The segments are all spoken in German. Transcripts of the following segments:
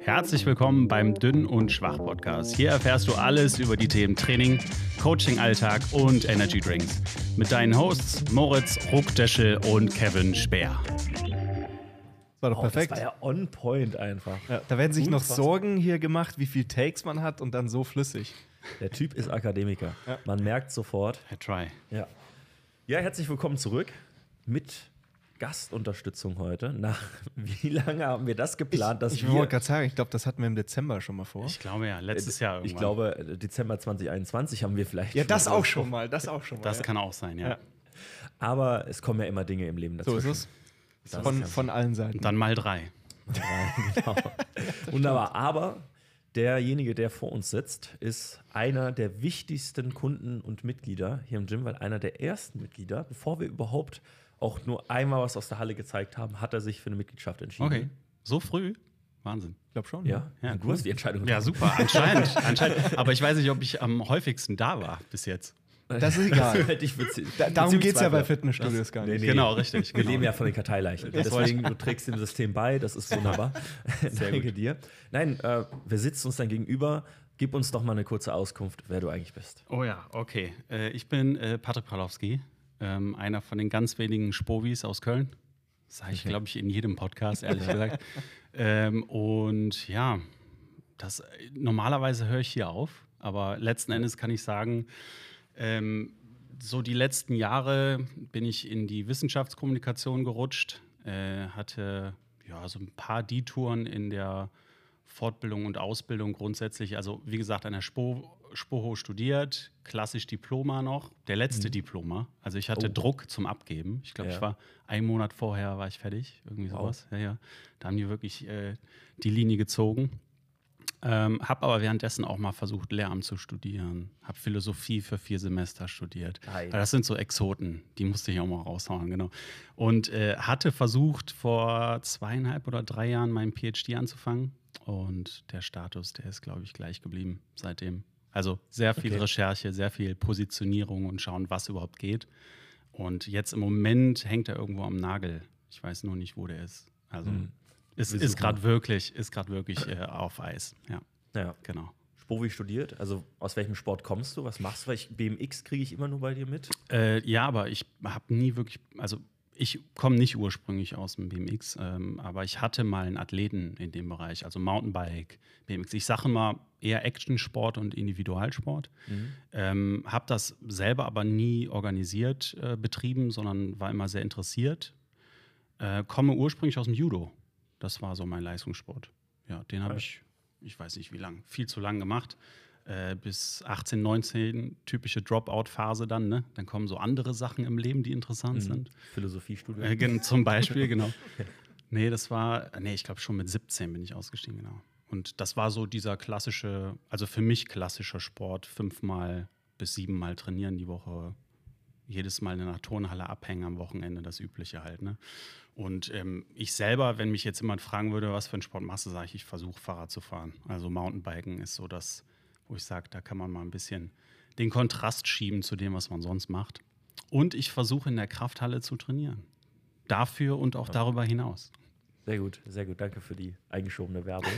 Herzlich willkommen beim Dünn und Schwach Podcast. Hier erfährst du alles über die Themen Training, Coaching-Alltag und Energy Drinks. Mit deinen Hosts Moritz Ruckdeschel und Kevin Speer. War doch Oh, perfekt. Das war ja on point einfach. ja, da werden sich noch. Sorgen hier gemacht, wie viel Takes man hat und dann so flüssig. Der Typ ist Akademiker. Man merkt sofort. I try. Ja. ja, herzlich willkommen zurück mit Gastunterstützung heute. Nach wie lange haben wir das geplant, dass ich wir wollte gerade sagen, ich glaube, das hatten wir im Dezember schon mal vor. Ich glaube ja, letztes Jahr irgendwann. ich glaube, äh, Dezember 2021 haben wir vielleicht. ja, schon das mal auch so- schon mal, das auch schon mal. Das ja. kann auch sein, ja. Ja. Aber es kommen ja immer Dinge im Leben so dazwischen. ist es. Das Von, ist von allen Seiten. Dann mal drei. genau. Wunderbar. Aber derjenige, der vor uns sitzt, ist einer der wichtigsten Kunden und Mitglieder hier im Gym, weil einer der ersten Mitglieder, bevor wir überhaupt auch nur einmal was aus der Halle gezeigt haben, hat er sich für eine Mitgliedschaft entschieden. Okay. So früh? Wahnsinn. ich glaube schon. Ja, Ja, du cool. hast die Entscheidung Ja, super. Anscheinend. anscheinend. Aber ich weiß nicht, ob ich am häufigsten da war bis jetzt. Das ist egal. Da, darum geht es ja bei. Fitnessstudios gar nicht. Nee, Genau, richtig. Wir Genau. leben ja von den Karteileichen. Deswegen, du trägst dem System bei, das ist wunderbar. Danke dir. Nein, äh, wir sitzen uns dann gegenüber. Gib uns doch mal eine kurze Auskunft, wer du eigentlich bist. Oh ja, okay. Äh, ich bin äh, Patrick Pralowski, ähm, einer von den ganz wenigen Spovis aus Köln. Das sage ich, glaube ich, in jedem Podcast, ehrlich gesagt. Ähm, und ja, das, normalerweise höre ich hier auf, aber letzten Endes kann ich sagen, ähm, so die letzten Jahre bin ich in die Wissenschaftskommunikation gerutscht, äh, hatte ja so ein paar Detouren in der Fortbildung und Ausbildung grundsätzlich. Also wie gesagt, an der Spo Spoho studiert, klassisch Diploma noch, der letzte Diploma. Also ich hatte Oh. Druck zum Abgeben. Ich glaube, Ja. ich war einen Monat vorher war ich fertig, irgendwie Wow. sowas. Ja, ja. Da haben die wirklich äh, die Linie gezogen. Ähm, habe aber währenddessen auch mal versucht, Lehramt zu studieren. Habe Philosophie für vier Semester studiert. Weil das sind so Exoten, die musste ich auch mal raushauen, genau. Und äh, hatte versucht, vor zweieinhalb oder drei Jahren meinen PhD anzufangen. Und der Status, der ist, glaube ich, gleich geblieben seitdem. Also sehr viel Okay. Recherche, sehr viel Positionierung und schauen, was überhaupt geht. Und jetzt im Moment hängt er irgendwo am Nagel. Ich weiß nur nicht, wo der ist. Also Hm. es Wir ist suchen gerade wirklich, ist gerade wirklich äh, auf Eis. Ja, Ja. genau. Spovi studiert, also aus welchem Sport kommst du? Was machst du? Weil ich, BMX kriege ich immer nur bei dir mit. Äh, ja, aber ich habe nie wirklich, also ich komme nicht ursprünglich aus dem BMX, ähm, aber ich hatte mal einen Athleten in dem Bereich, also Mountainbike, BMX. Ich sage mal eher Actionsport und Individualsport. Ähm, habe das selber aber nie organisiert äh, betrieben, sondern war immer sehr interessiert. Äh, komme ursprünglich aus dem Judo. Das war so mein Leistungssport. Ja, den habe ich, ich weiß nicht wie lang, viel zu lang gemacht. Äh, bis 18, 19, typische Dropout-Phase dann. Ne? Dann kommen so andere Sachen im Leben, die interessant sind. Philosophiestudium. Äh, zum Beispiel, genau. Nee, das war, nee, ich glaube schon mit 17 bin ich ausgestiegen, genau. Und das war so dieser klassische, also für mich klassischer Sport, fünfmal bis siebenmal trainieren die Woche, jedes Mal in einer Turnhalle abhängen am Wochenende, das Übliche halt. Ne? Und ähm, ich selber, wenn mich jetzt jemand fragen würde, was für einen Sport machst du, sage ich, ich versuche Fahrrad zu fahren. Also Mountainbiken ist so das, wo ich sage, da kann man mal ein bisschen den Kontrast schieben zu dem, was man sonst macht. Und ich versuche in der Krafthalle zu trainieren. Dafür und auch darüber hinaus. Sehr gut, sehr gut. Danke für die eingeschobene Werbung.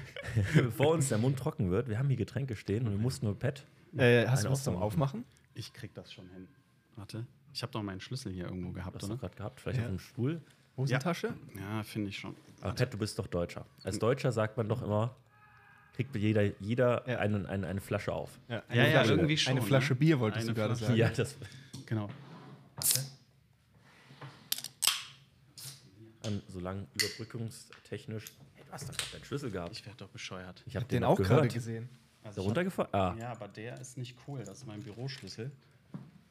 Bevor uns der Mund trocken wird, wir haben hier Getränke stehen und wir mussten nur Pet. Äh, hast du was zum Aufmachen. Ich krieg das schon hin. Warte. Ich habe doch meinen Schlüssel hier irgendwo gehabt, Hast du oder? gerade gehabt? Vielleicht Ja. auf dem Stuhl? Hosentasche? Ja, finde ich schon. Aber Pet, du bist doch Deutscher. Als Deutscher sagt man doch immer, kriegt jeder, jeder Ja. einen, eine, eine Flasche auf. Ja, Ja, ja, Flasche, irgendwie schon, Eine Flasche ne? Bier wolltest Eine du gerade Flasche. sagen. Ja, das Genau. an, solange überbrückungstechnisch. Hey, du hast doch gerade deinen Schlüssel gehabt. Ich werde doch bescheuert. Ich habe Den auch gerade gesehen. Ist er runtergefallen? Ah, Ja, aber der ist nicht cool. Das ist mein Büroschlüssel.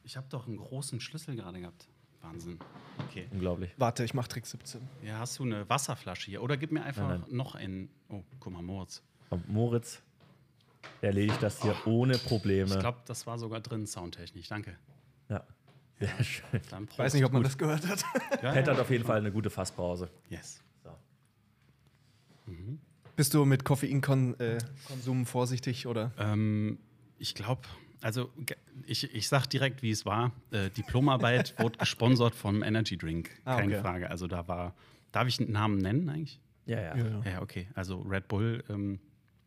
Ich habe doch einen großen Schlüssel gerade gehabt. Wahnsinn. Okay. unglaublich. Warte, ich mach Trick 17. Ja, hast du eine Wasserflasche hier? Oder gib mir einfach Nein, noch einen. Oh, guck mal, Moritz. Und Moritz erledigt das hier ohne Probleme. Ich glaube, das war sogar drin, soundtechnisch. Danke. ja. Sehr schön. Dann Ich weiß nicht, ob man Prost. das gehört hat. Ja, Pet ja. hat auf jeden Fall eine gute Fasspause. Yes. So. Bist du mit Koffeinkonsum äh, vorsichtig oder? Ähm, ich glaube, also ich, ich sag direkt, wie es war. Äh, Diplomarbeit wurde gesponsert vom Energy Drink. Ah, Keine okay. Frage. Also da war, darf ich einen Namen nennen eigentlich? Ja, ja. Ja, ja. Ja, okay. Also Red Bull ähm,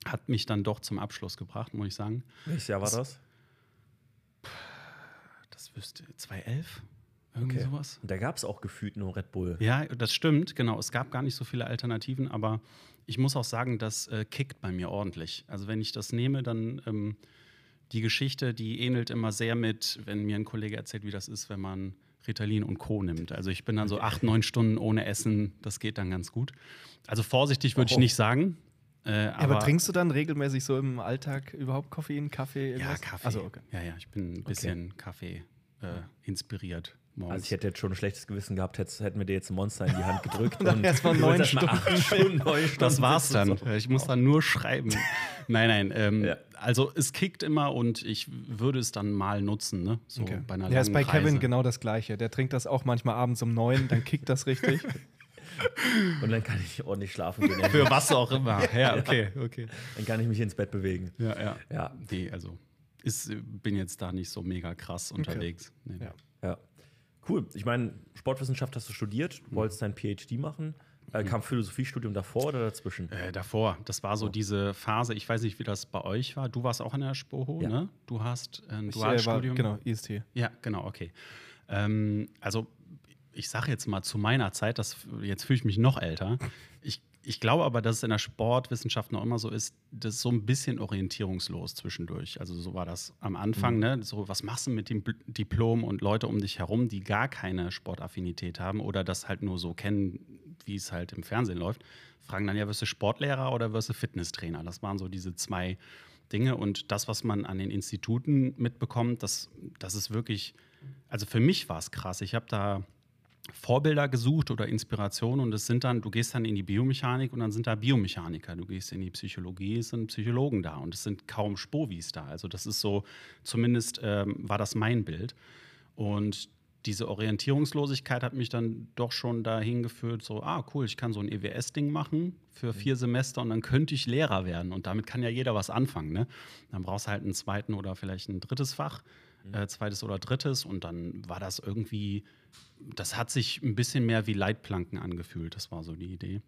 hat mich dann doch zum Abschluss gebracht, muss ich sagen. Welches Jahr war das? Das wüsste 2011? Irgendwie Okay. sowas. Und da gab es auch gefühlt nur Red Bull. Ja, das stimmt, genau. Es gab gar nicht so viele Alternativen, aber ich muss auch sagen, das äh, kickt bei mir ordentlich. Also wenn ich das nehme, dann ähm, die Geschichte, die ähnelt immer sehr mit, wenn mir ein Kollege erzählt, wie das ist, wenn man Ritalin und Co. nimmt. Also ich bin dann so acht, neun Stunden ohne Essen, das geht dann ganz gut. Also vorsichtig würde ich Oh. nicht sagen. Äh, Ja, aber, trinkst du dann regelmäßig so im Alltag überhaupt Koffein, Kaffee? Ja, Irgendwas? Kaffee. Also, okay. Ja, ja, ich bin ein bisschen Kaffee äh, inspiriert. Morgens. Also ich hätte jetzt schon ein schlechtes Gewissen gehabt, hätten wir dir jetzt ein Monster in die Hand gedrückt. dann erst mal du neun Stunden, neun Stunden Das war's dann. so. Ich muss dann nur schreiben. Nein, nein. Ähm, Ja. Also es kickt immer und ich würde es dann mal nutzen, ne? So Okay. bei einer Ja, ist bei Kevin Reise. genau das Gleiche. Der trinkt das auch manchmal abends um neun, dann kickt das richtig. Und dann kann ich ordentlich schlafen gehen. Für was auch immer. Ja, okay, okay. Dann kann ich mich ins Bett bewegen. Ja, ja. Ja, Nee, also ist, bin jetzt da nicht so mega krass unterwegs. Nee, nee. Ja. ja. Cool. Ich meine, Sportwissenschaft hast du studiert, du wolltest dein PhD machen. Äh, kam Philosophiestudium davor oder dazwischen? Äh, davor, das war so diese Phase, ich weiß nicht, wie das bei euch war. Du warst auch in der Spoho, Ja. ne? Du hast ein Ich äh, war, Dualstudium. genau, IST. Ja, genau, okay. Ähm, also, ich sage jetzt mal zu meiner Zeit, das, jetzt fühle ich mich noch älter. Ich, ich glaube aber, dass es in der Sportwissenschaft noch immer so ist, das ist so ein bisschen orientierungslos zwischendurch. Also, so war das am Anfang, Mhm. ne? So, was machst du mit dem Diplom und Leute um dich herum, die gar keine Sportaffinität haben oder das halt nur so kennen, wie es halt im Fernsehen läuft, fragen dann ja, wirst du Sportlehrer oder wirst du Fitnesstrainer? Das waren so diese zwei Dinge. Und das, was man an den Instituten mitbekommt, das, das ist wirklich, also für mich war es krass. Ich habe da Vorbilder gesucht oder Inspiration und es sind dann, du gehst dann in die Biomechanik und dann sind da Biomechaniker, du gehst in die Psychologie, es sind Psychologen da und es sind kaum Spovis da. Also das ist so, zumindest ähm, war das mein Bild. Und diese Orientierungslosigkeit hat mich dann doch schon dahin geführt, so, ah, cool, ich kann so ein EWS-Ding machen für vier Semester und dann könnte ich Lehrer werden. Und damit kann ja jeder was anfangen. Ne? Dann brauchst du halt einen zweiten oder vielleicht ein drittes Fach, äh, zweites oder drittes. Und dann war das irgendwie, das hat sich ein bisschen mehr wie Leitplanken angefühlt. Das war so die Idee.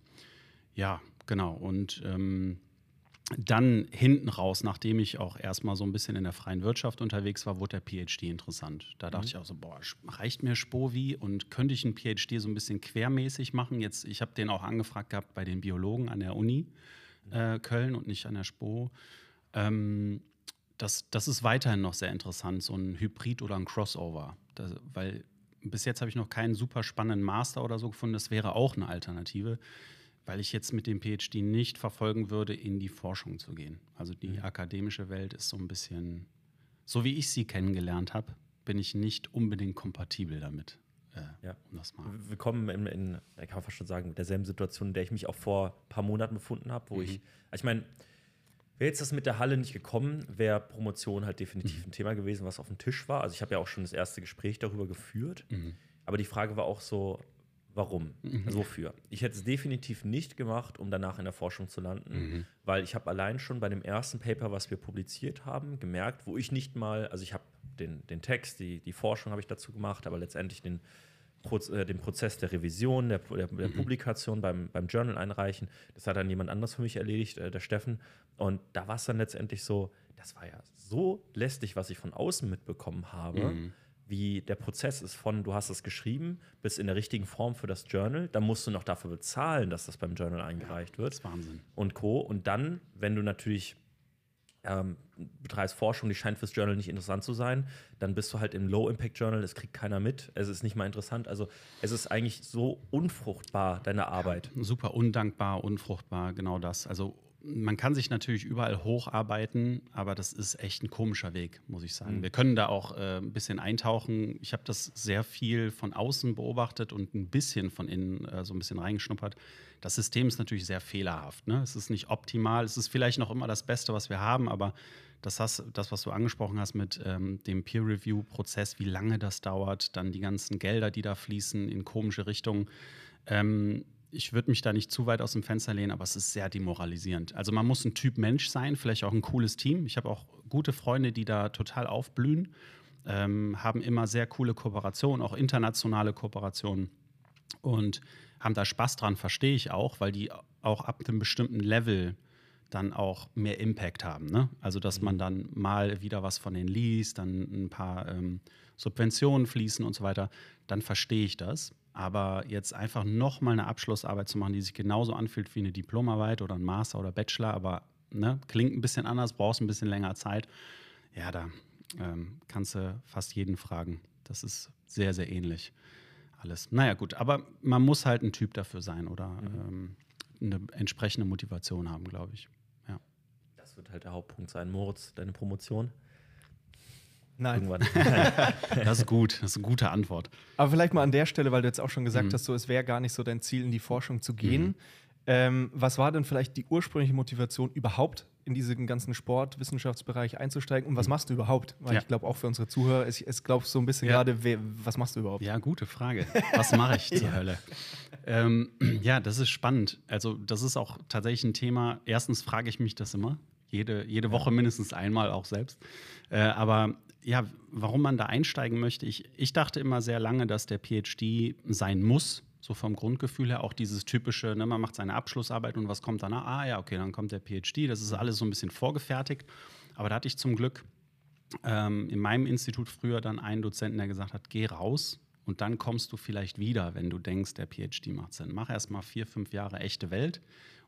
Ja, genau. Und ähm, dann hinten raus, nachdem ich auch erstmal so ein bisschen in der freien Wirtschaft unterwegs war, wurde der PhD interessant. Da dachte ich auch so, boah, reicht mir Spovi und könnte ich einen PhD so ein bisschen quermäßig machen? Jetzt, ich habe den auch angefragt gehabt bei den Biologen an der Uni äh, Köln und nicht an der SPO. Ähm, das, das ist weiterhin noch sehr interessant, so ein Hybrid oder ein Crossover. Das, weil bis jetzt habe ich noch keinen super spannenden Master oder so gefunden. Das wäre auch eine Alternative, weil ich jetzt mit dem PhD nicht verfolgen würde, in die Forschung zu gehen. Also die akademische Welt ist so ein bisschen, so wie ich sie kennengelernt habe, bin ich nicht unbedingt kompatibel damit. Äh, Ja. um das mal. Willkommen in, in, kann man fast schon sagen, mit derselben Situation, in der ich mich auch vor ein paar Monaten befunden habe, wo Mhm. ich, also ich meine, wäre jetzt das mit der Halle nicht gekommen, wäre Promotion halt definitiv Mhm. ein Thema gewesen, was auf dem Tisch war. Also ich habe ja auch schon das erste Gespräch darüber geführt, Mhm. aber die Frage war auch so, warum? Also wofür? Ich hätte es definitiv nicht gemacht, um danach in der Forschung zu landen, Mhm. weil ich habe allein schon bei dem ersten Paper, was wir publiziert haben, gemerkt, wo ich nicht mal, also ich habe den, den Text, die, die Forschung habe ich dazu gemacht, aber letztendlich den, Proz äh, den Prozess der Revision, der, der, der Publikation beim, beim Journal einreichen, das hat dann jemand anderes für mich erledigt, äh, der Steffen. Und da war es dann letztendlich so, das war ja so lästig, was ich von außen mitbekommen habe wie der Prozess ist von, du hast es geschrieben, bis in der richtigen Form für das Journal. Dann musst du noch dafür bezahlen, dass das beim Journal eingereicht Das wird ist Wahnsinn. und Co. Und dann, wenn du natürlich ähm, betreibst Forschung, die scheint fürs Journal nicht interessant zu sein, dann bist du halt im Low-Impact-Journal, es kriegt keiner mit, es ist nicht mal interessant. Also es ist eigentlich so unfruchtbar, deine Arbeit. Super undankbar, unfruchtbar, genau das. Also man kann sich natürlich überall hocharbeiten, aber das ist echt ein komischer Weg, muss ich sagen. Wir können da auch äh, ein bisschen eintauchen. Ich habe das sehr viel von außen beobachtet und ein bisschen von innen äh, so ein bisschen reingeschnuppert. Das System ist natürlich sehr fehlerhaft. Ne? Es ist nicht optimal. Es ist vielleicht noch immer das Beste, was wir haben, aber das, hast, das was du angesprochen hast mit ähm, dem Peer-Review-Prozess, wie lange das dauert, dann die ganzen Gelder, die da fließen in komische Richtungen. Ähm, ich würde mich da nicht zu weit aus dem Fenster lehnen, aber es ist sehr demoralisierend. Also man muss ein Typ Mensch sein, vielleicht auch ein cooles Team. Ich habe auch gute Freunde, die da total aufblühen, ähm, haben immer sehr coole Kooperationen, auch internationale Kooperationen und haben da Spaß dran, verstehe ich auch, weil die auch ab einem bestimmten Level dann auch mehr Impact haben. Ne? Also, dass man dann mal wieder was von denen liest, dann ein paar ähm, Subventionen fließen und so weiter, dann verstehe ich das. Aber jetzt einfach nochmal eine Abschlussarbeit zu machen, die sich genauso anfühlt wie eine Diplomarbeit oder ein Master oder Bachelor, aber ne, klingt ein bisschen anders, brauchst ein bisschen länger Zeit. Ja, da ähm, kannst du fast jeden fragen. Das ist sehr, sehr ähnlich alles. Naja, gut, aber man muss halt ein Typ dafür sein oder ähm, eine entsprechende Motivation haben, glaube ich. Ja. Das wird halt der Hauptpunkt sein. Moritz, deine Promotion? Nein. Irgendwann. Das ist gut, das ist eine gute Antwort. Aber vielleicht mal an der Stelle, weil du jetzt auch schon gesagt Mhm. hast, so, es wäre gar nicht so dein Ziel, in die Forschung zu gehen. Mhm. Ähm, was war denn vielleicht die ursprüngliche Motivation, überhaupt in diesen ganzen Sportwissenschaftsbereich einzusteigen? Und was machst du überhaupt? Weil Mhm. Ja. ich glaube, auch für unsere Zuhörer, es, es glaubst so ein bisschen Ja. gerade, wer- was machst du überhaupt? Ja, gute Frage. Was mache ich zur Hölle? Ähm, ja, das ist spannend. Also, das ist auch tatsächlich ein Thema. Erstens frage ich mich das immer. Jede, jede Woche mindestens einmal auch selbst. Äh, aber ja, warum man da einsteigen möchte, ich, ich dachte immer sehr lange, dass der PhD sein muss. So vom Grundgefühl her auch dieses typische, ne, man macht seine Abschlussarbeit und was kommt danach? Ah ja, okay, dann kommt der PhD. Das ist alles so ein bisschen vorgefertigt. Aber da hatte ich zum Glück ähm, in meinem Institut früher dann einen Dozenten, der gesagt hat, geh raus und dann kommst du vielleicht wieder, wenn du denkst, der PhD macht Sinn. Mach erst mal vier, fünf Jahre echte Welt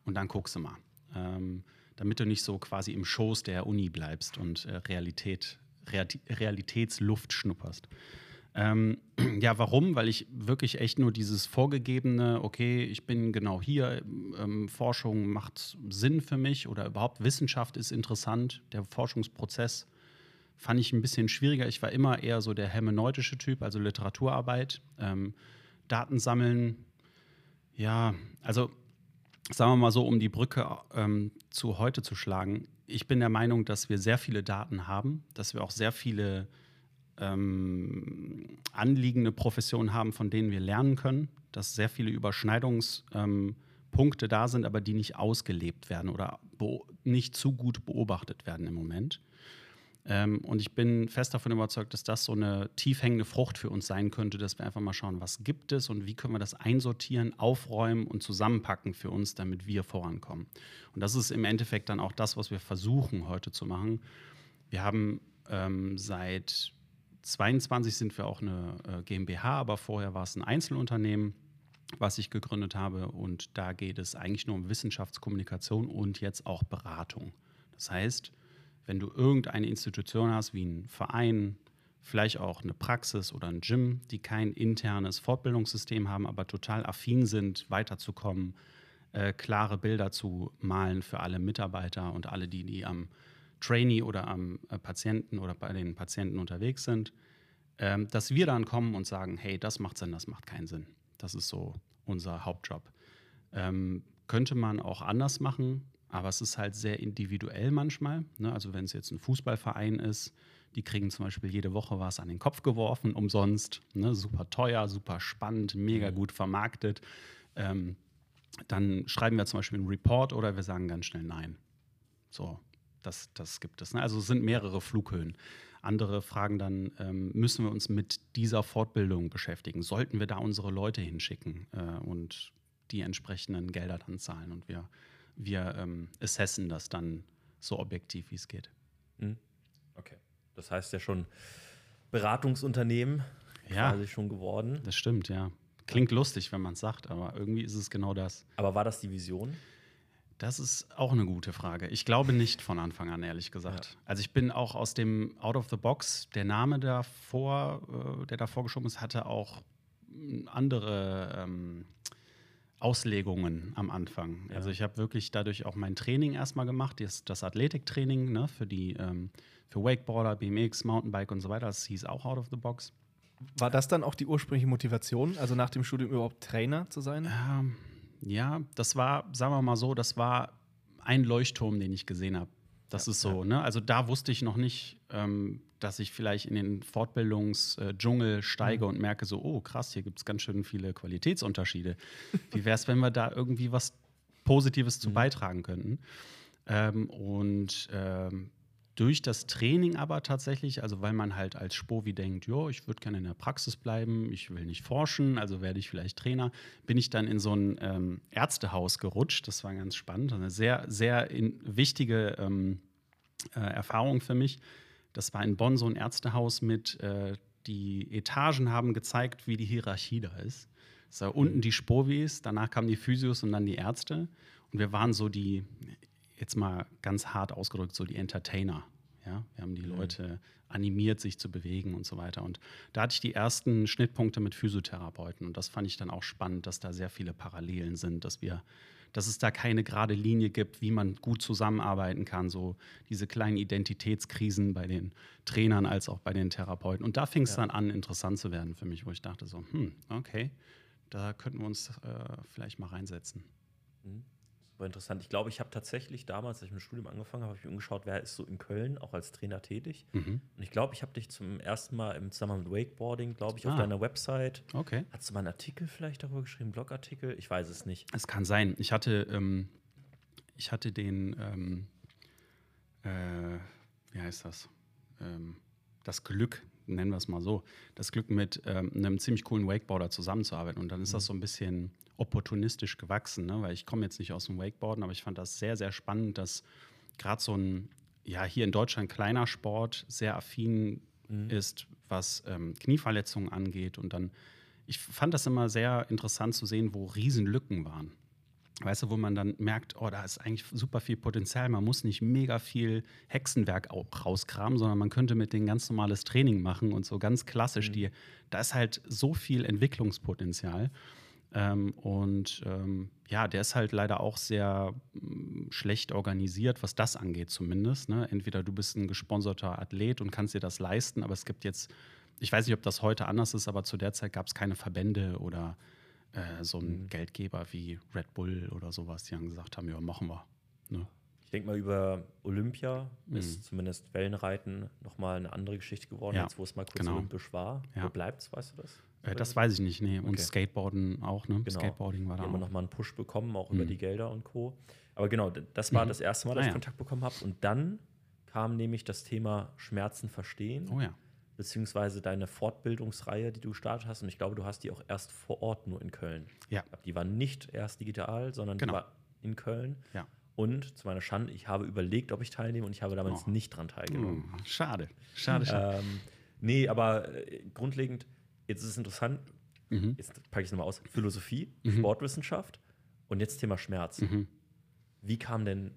und dann guckst du mal. Ähm, damit du nicht so quasi im Schoß der Uni bleibst und äh, Realität, Realitätsluft schnupperst. Ähm, ja, warum? Weil ich wirklich echt nur dieses vorgegebene, okay, ich bin genau hier, ähm, Forschung macht Sinn für mich oder überhaupt Wissenschaft ist interessant, der Forschungsprozess fand ich ein bisschen schwieriger. Ich war immer eher so der hermeneutische Typ, also Literaturarbeit, ähm, Daten sammeln. Ja, also sagen wir mal so, um die Brücke ähm, zu heute zu schlagen. Ich bin der Meinung, dass wir sehr viele Daten haben, dass wir auch sehr viele ähm, anliegende Professionen haben, von denen wir lernen können, dass sehr viele Überschneidungspunkte ähm, da sind, aber die nicht ausgelebt werden oder nicht zu gut beobachtet werden im Moment. Ähm, und ich bin fest davon überzeugt, dass das so eine tief hängende Frucht für uns sein könnte, dass wir einfach mal schauen, was gibt es und wie können wir das einsortieren, aufräumen und zusammenpacken für uns, damit wir vorankommen. Und das ist im Endeffekt dann auch das, was wir versuchen heute zu machen. Wir haben ähm, seit 22 sind wir auch eine äh, GmbH, aber vorher war es ein Einzelunternehmen, was ich gegründet habe. Und da geht es eigentlich nur um Wissenschaftskommunikation und jetzt auch Beratung. Das heißt, wenn du irgendeine Institution hast, wie ein Verein, vielleicht auch eine Praxis oder ein Gym, die kein internes Fortbildungssystem haben, aber total affin sind, weiterzukommen, äh, klare Bilder zu malen für alle Mitarbeiter und alle, die, die am Trainee oder am äh, Patienten oder bei den Patienten unterwegs sind, ähm, dass wir dann kommen und sagen, hey, das macht Sinn, das macht keinen Sinn. Das ist so unser Hauptjob. Ähm, könnte man auch anders machen, aber es ist halt sehr individuell manchmal. Ne? Also wenn es jetzt ein Fußballverein ist, die kriegen zum Beispiel jede Woche was an den Kopf geworfen, umsonst. Ne? Super teuer, super spannend, mega gut vermarktet. Ähm, dann schreiben wir zum Beispiel einen Report oder wir sagen ganz schnell Nein. So, das, das gibt es. Ne? Also es sind mehrere Flughöhen. Andere fragen dann, ähm, müssen wir uns mit dieser Fortbildung beschäftigen? Sollten wir da unsere Leute hinschicken äh, und die entsprechenden Gelder dann zahlen? Und wir, wir ähm, assessen das dann so objektiv, wie es geht. Okay. Das heißt ja schon Beratungsunternehmen Ja. quasi schon geworden. Das stimmt, ja. Klingt lustig, wenn man es sagt, aber irgendwie ist es genau das. Aber war das die Vision? Das ist auch eine gute Frage. Ich glaube nicht von Anfang an, ehrlich gesagt. Also ich bin auch aus dem Out of the Box, der Name davor, äh, der davor geschoben ist, hatte auch andere ähm, Auslegungen am Anfang. Ja. Also ich habe wirklich dadurch auch mein Training erstmal gemacht, das, das Athletiktraining ne, für die ähm, für Wakeboarder, BMX, Mountainbike und so weiter. Das hieß auch Out of the Box. War das dann auch die ursprüngliche Motivation, also nach dem Studium überhaupt Trainer zu sein? Ähm, ja, das war, sagen wir mal so, das war ein Leuchtturm, den ich gesehen habe. Das ist so, ne? Also da wusste ich noch nicht, ähm, dass ich vielleicht in den Fortbildungsdschungel steige und merke so, oh krass, hier gibt es ganz schön viele Qualitätsunterschiede. Wie wäre es, wenn wir da irgendwie was Positives zu beitragen könnten? Ähm, und ähm, durch das Training aber tatsächlich, also weil man halt als Spovi denkt, jo, ich würde gerne in der Praxis bleiben, ich will nicht forschen, also werde ich vielleicht Trainer, bin ich dann in so ein ähm, Ärztehaus gerutscht. Das war ganz spannend, eine sehr, sehr in, wichtige ähm, äh, Erfahrung für mich. Das war in Bonn so ein Ärztehaus mit, äh, die Etagen haben gezeigt, wie die Hierarchie da ist. Es war unten die Spovis, danach kamen die Physios und dann die Ärzte. Und wir waren so die, jetzt mal ganz hart ausgedrückt, so die Entertainer. Ja? Wir haben die mhm. Leute animiert, sich zu bewegen und so weiter. Und da hatte ich die ersten Schnittpunkte mit Physiotherapeuten. Und das fand ich dann auch spannend, dass da sehr viele Parallelen sind, dass wir dass es da keine gerade Linie gibt, wie man gut zusammenarbeiten kann. So diese kleinen Identitätskrisen bei den Trainern als auch bei den Therapeuten. Und da fing es ja. dann an, interessant zu werden für mich, wo ich dachte so, hm, okay, da könnten wir uns äh, vielleicht mal reinsetzen. Mhm super interessant. Ich glaube, ich habe tatsächlich damals, als ich mit dem Studium angefangen habe, habe ich mir umgeschaut, wer ist so in Köln auch als Trainer tätig. Mhm. Und ich glaube, ich habe dich zum ersten Mal im Zusammenhang mit Wakeboarding, glaube ich, ah. auf deiner Website. Okay. Hast du mal einen Artikel vielleicht darüber geschrieben, Blogartikel? Ich weiß es nicht. Es kann sein. Ich hatte, ähm, ich hatte den, ähm, äh, wie heißt das? Ähm, das Glück, nennen wir es mal so, das Glück mit ähm, einem ziemlich coolen Wakeboarder zusammenzuarbeiten. Und dann ist mhm. das so ein bisschen opportunistisch gewachsen, ne? weil ich komme jetzt nicht aus dem Wakeboarden, aber ich fand das sehr, sehr spannend, dass gerade so ein, ja, hier in Deutschland kleiner Sport sehr affin mhm. ist, was ähm, Knieverletzungen angeht. Und dann, ich fand das immer sehr interessant zu sehen, wo Riesenlücken waren. Weißt du, wo man dann merkt, oh, da ist eigentlich super viel Potenzial. Man muss nicht mega viel Hexenwerk rauskramen, sondern man könnte mit denen ganz normales Training machen und so ganz klassisch. Mhm. Die, da ist halt so viel Entwicklungspotenzial. Ähm, und ähm, ja, der ist halt leider auch sehr mh, mm, schlecht organisiert, was das angeht zumindest. Ne? Entweder du bist ein gesponserter Athlet und kannst dir das leisten, aber es gibt jetzt, ich weiß nicht, ob das heute anders ist, aber zu der Zeit gab es keine Verbände oder äh, so einen mhm. Geldgeber wie Red Bull oder sowas, die dann gesagt haben, ja, machen wir. Ne? Ich denke mal, über Olympia mhm. ist zumindest Wellenreiten nochmal eine andere Geschichte geworden, ja, als wo es mal kurz genau. olympisch war. Ja. Wo bleibt es, weißt du das? Äh, das weiß ich nicht, nee. Und okay. Skateboarden auch, ne? Genau. Skateboarding war da. Wir haben nochmal einen Push bekommen, auch mhm. über die Gelder und Co. Aber genau, das war mhm. das erste Mal, dass ah, ich Kontakt bekommen habe. Und dann kam nämlich das Thema Schmerzen verstehen. Oh ja. Beziehungsweise deine Fortbildungsreihe, die du gestartet hast. Und ich glaube, du hast die auch erst vor Ort nur in Köln. Ja. Die war nicht erst digital, sondern genau. die war in Köln. Ja. Und zu meiner Schande, ich habe überlegt, ob ich teilnehme und ich habe damals oh. nicht dran teilgenommen. Oh, schade, schade, schade. Ähm, nee, aber äh, grundlegend, jetzt ist es interessant, mhm. jetzt packe ich es nochmal aus, Philosophie, mhm. Sportwissenschaft und jetzt Thema Schmerz. Mhm. Wie kam denn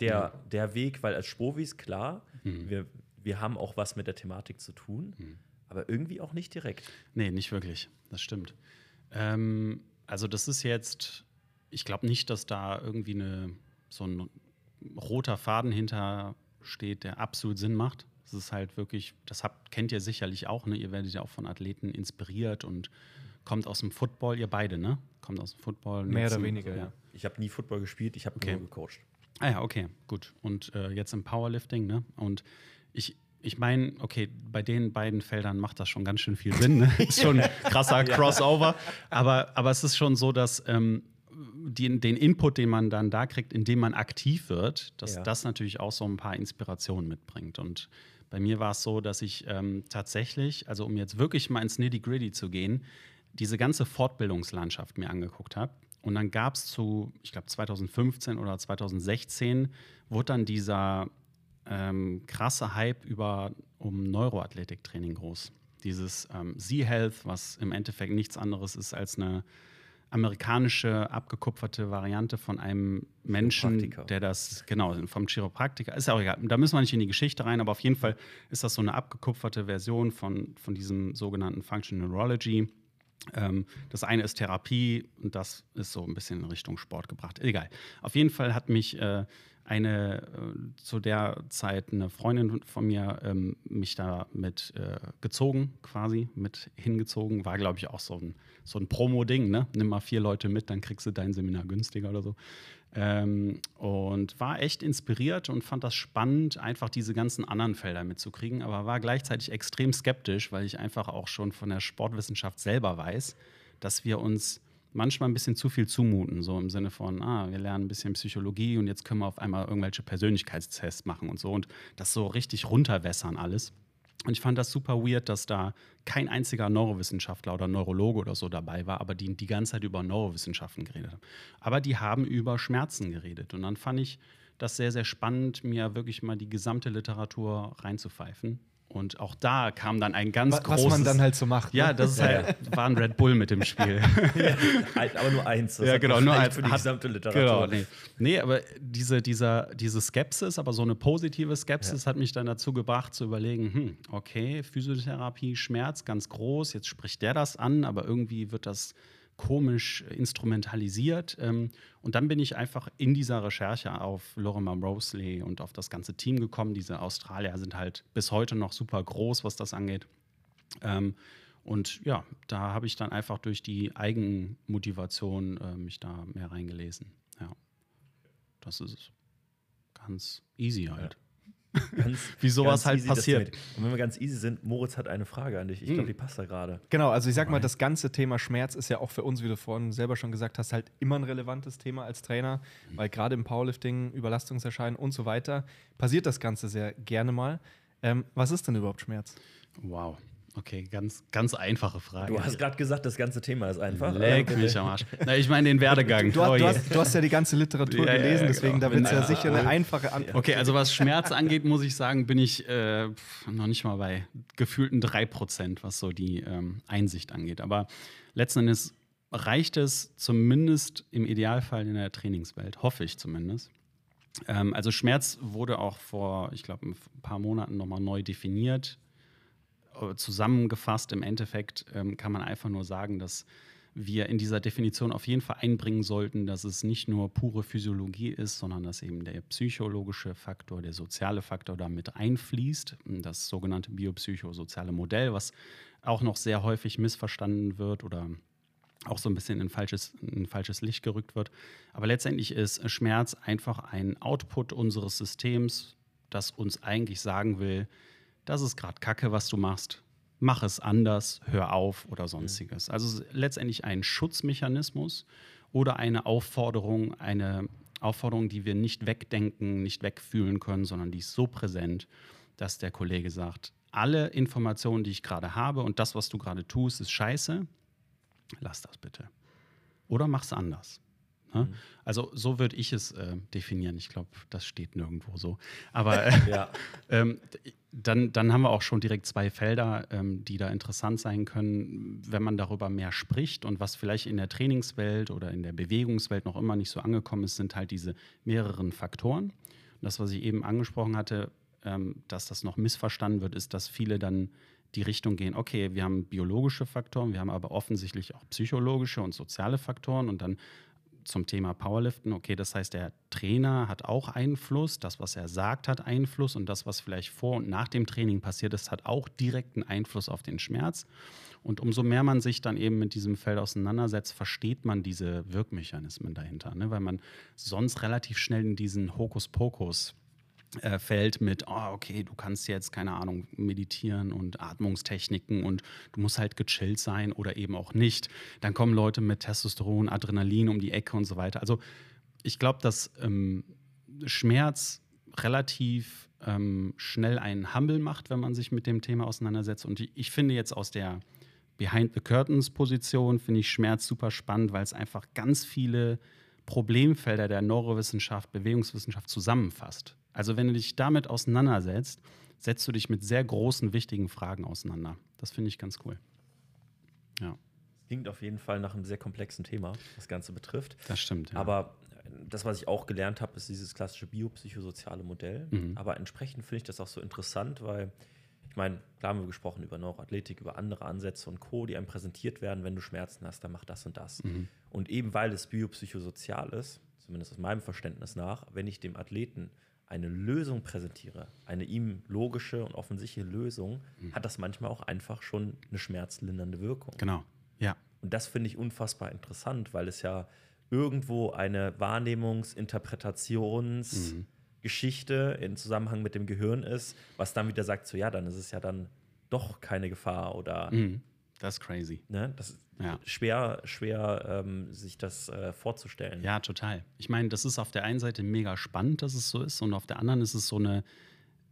der, der Weg, weil als Spovis, klar, mhm. wir, wir haben auch was mit der Thematik zu tun, mhm. aber irgendwie auch nicht direkt. Nee, nicht wirklich, das stimmt. Ähm, also das ist jetzt, ich glaube nicht, dass da irgendwie eine, so ein roter Faden hinter steht, der absolut Sinn macht. Das ist halt wirklich, das habt, kennt ihr sicherlich auch, ne? Ihr werdet ja auch von Athleten inspiriert und kommt aus dem Football, ihr beide, ne? Kommt aus dem Football. Mehr oder weniger, ja. Ich habe nie Football gespielt, ich habe okay. nur gecoacht. Ah ja, okay, gut. Und äh, jetzt im Powerlifting, ne? Und ich, ich meine, okay, bei den beiden Feldern macht das schon ganz schön viel Sinn. Ne? ist schon ein krasser Crossover. Aber, aber es ist schon so, dass ähm, die, den Input, den man dann da kriegt, indem man aktiv wird, dass ja. das natürlich auch so ein paar Inspirationen mitbringt. Und bei mir war es so, dass ich ähm, tatsächlich, also um jetzt wirklich mal ins Nitty-Gritty zu gehen, diese ganze Fortbildungslandschaft mir angeguckt habe. Und dann gab es zu, ich glaube 2015 oder 2016, wurde dann dieser ähm, krasse Hype über um Neuroathletiktraining groß. Dieses ähm, Z-Health, was im Endeffekt nichts anderes ist als eine amerikanische abgekupferte Variante von einem Menschen, der das, genau, vom Chiropraktiker, ist ja auch egal, da müssen wir nicht in die Geschichte rein, aber auf jeden Fall ist das so eine abgekupferte Version von, von diesem sogenannten Functional Neurology. Ähm, das eine ist Therapie und das ist so ein bisschen in Richtung Sport gebracht. Egal. Auf jeden Fall hat mich äh, eine äh, zu der Zeit eine Freundin von mir ähm, mich da mit äh, gezogen, quasi mit hingezogen. War, glaube ich, auch so ein, so ein Promo-Ding, ne? Nimm mal vier Leute mit, dann kriegst du dein Seminar günstiger oder so. Ähm, und war echt inspiriert und fand das spannend, einfach diese ganzen anderen Felder mitzukriegen, aber war gleichzeitig extrem skeptisch, weil ich einfach auch schon von der Sportwissenschaft selber weiß, dass wir uns manchmal ein bisschen zu viel zumuten, so im Sinne von, ah, wir lernen ein bisschen Psychologie und jetzt können wir auf einmal irgendwelche Persönlichkeitstests machen und so und das so richtig runterwässern alles. Und ich fand das super weird, dass da kein einziger Neurowissenschaftler oder Neurologe oder so dabei war, aber die die ganze Zeit über Neurowissenschaften geredet haben. Aber die haben über Schmerzen geredet. Und dann fand ich das sehr, sehr spannend, mir wirklich mal die gesamte Literatur reinzupfeifen. Und auch da kam dann ein ganz Was, großes. was man dann halt so macht. ja, ne? das ist halt, war ein Red Bull mit dem Spiel. ja, halt, aber nur eins. Ja, genau, nur eins. für die Hat- gesamte Literatur. Genau, nee. nee, aber diese, dieser, diese Skepsis, aber so eine positive Skepsis hat mich dann dazu gebracht zu überlegen, hm, okay, Physiotherapie, Schmerz, ganz groß, jetzt spricht der das an, aber irgendwie wird das komisch instrumentalisiert. Ähm, und dann bin ich einfach in dieser Recherche auf Lorimer Mosley und auf das ganze Team gekommen. Diese Australier sind halt bis heute noch super groß, was das angeht. Ähm, und ja, da habe ich dann einfach durch die Eigenmotivation äh, mich da mehr reingelesen. Ja, das ist ganz easy halt. Ganz, Wie sowas halt easy, passiert. Und wenn wir ganz easy sind, Moritz hat eine Frage an dich. Ich Hm. glaube, die passt da gerade. Genau, also ich sag mal, das ganze Thema Schmerz ist ja auch für uns, wie du vorhin selber schon gesagt hast, halt immer ein relevantes Thema als Trainer, weil gerade im Powerlifting, Überlastungserscheinen und so weiter passiert das Ganze sehr gerne mal. Ähm, was ist denn überhaupt Schmerz? Wow. Okay, ganz, ganz einfache Frage. Du hast gerade gesagt, das ganze Thema ist einfach. Leck mich am Arsch. Na, ich meine den Werdegang. Du, Oh du, je. hast, du hast ja die ganze Literatur Ja, gelesen, ja, deswegen genau. da wird es ja Ja. sicher eine einfache Antwort. Okay, also was Schmerz angeht, muss ich sagen, bin ich äh, noch nicht mal bei gefühlten 3%, was so die ähm, Einsicht angeht. Aber letzten Endes reicht es zumindest im Idealfall in der Trainingswelt, hoffe ich zumindest. Ähm, also Schmerz wurde auch vor, ich glaube, ein paar Monaten nochmal neu definiert. Zusammengefasst im Endeffekt ähm, kann man einfach nur sagen, dass wir in dieser Definition auf jeden Fall einbringen sollten, dass es nicht nur pure Physiologie ist, sondern dass eben der psychologische Faktor, der soziale Faktor damit einfließt. Das sogenannte biopsychosoziale Modell, was auch noch sehr häufig missverstanden wird oder auch so ein bisschen in falsches, in falsches Licht gerückt wird. Aber letztendlich ist Schmerz einfach ein Output unseres Systems, das uns eigentlich sagen will, das ist gerade Kacke, was du machst. Mach es anders, hör auf oder sonstiges. Also es letztendlich ein Schutzmechanismus oder eine Aufforderung, eine Aufforderung, die wir nicht wegdenken, nicht wegfühlen können, sondern die ist so präsent, dass der Kollege sagt, alle Informationen, die ich gerade habe und das, was du gerade tust, ist scheiße. Lass das bitte. Oder mach's anders. Ne? Also so würde ich es äh, definieren. Ich glaube, das steht nirgendwo so. Aber äh, Ja. ähm, dann, dann haben wir auch schon direkt zwei Felder, ähm, die da interessant sein können, wenn man darüber mehr spricht. Und was vielleicht in der Trainingswelt oder in der Bewegungswelt noch immer nicht so angekommen ist, sind halt diese mehreren Faktoren. Und das, was ich eben angesprochen hatte, ähm, dass das noch missverstanden wird, ist, dass viele dann die Richtung gehen, okay, wir haben biologische Faktoren, wir haben aber offensichtlich auch psychologische und soziale Faktoren und dann zum Thema Powerliften, okay, das heißt, der Trainer hat auch Einfluss, das, was er sagt, hat Einfluss und das, was vielleicht vor und nach dem Training passiert ist, hat auch direkten Einfluss auf den Schmerz. Und umso mehr man sich dann eben mit diesem Feld auseinandersetzt, versteht man diese Wirkmechanismen dahinter, ne? weil man sonst relativ schnell in diesen Hokuspokus äh, fällt mit, oh, okay, du kannst jetzt, keine Ahnung, meditieren und Atmungstechniken und du musst halt gechillt sein oder eben auch nicht. Dann kommen Leute mit Testosteron, Adrenalin um die Ecke und so weiter. Also ich glaube, dass ähm, Schmerz relativ ähm, schnell einen Humble macht, wenn man sich mit dem Thema auseinandersetzt. Und ich, ich finde jetzt aus der Behind the Curtains Position, finde ich Schmerz super spannend, weil es einfach ganz viele Problemfelder der Neurowissenschaft, Bewegungswissenschaft zusammenfasst. Also wenn du dich damit auseinandersetzt, setzt du dich mit sehr großen, wichtigen Fragen auseinander. Das finde ich ganz cool. Ja, Klingt auf jeden Fall nach einem sehr komplexen Thema, das Ganze betrifft. das stimmt. Ja. Aber äh, das, was ich auch gelernt habe, ist dieses klassische biopsychosoziale Modell. Mhm. Aber entsprechend finde ich das auch so interessant, weil ich meine, klar haben wir gesprochen über Neuroathletik, über andere Ansätze und Co., die einem präsentiert werden, wenn du Schmerzen hast, dann mach das und das. Mhm. Und eben weil es biopsychosozial ist, zumindest aus meinem Verständnis nach, wenn ich dem Athleten eine Lösung präsentiere, eine ihm logische und offensichtliche Lösung, hat das manchmal auch einfach schon eine schmerzlindernde Wirkung. genau. Ja. Und das finde ich unfassbar interessant, weil es ja irgendwo eine Wahrnehmungs-, Interpretations-, Mhm. In Zusammenhang mit dem Gehirn ist, was dann wieder sagt, so ja, dann ist es ja dann doch keine Gefahr oder Mhm. Das ist crazy. Ne? Das ist Ja. schwer, schwer ähm, sich das äh, vorzustellen. Ja, total. Ich meine, das ist auf der einen Seite mega spannend, dass es so ist, und auf der anderen ist es so eine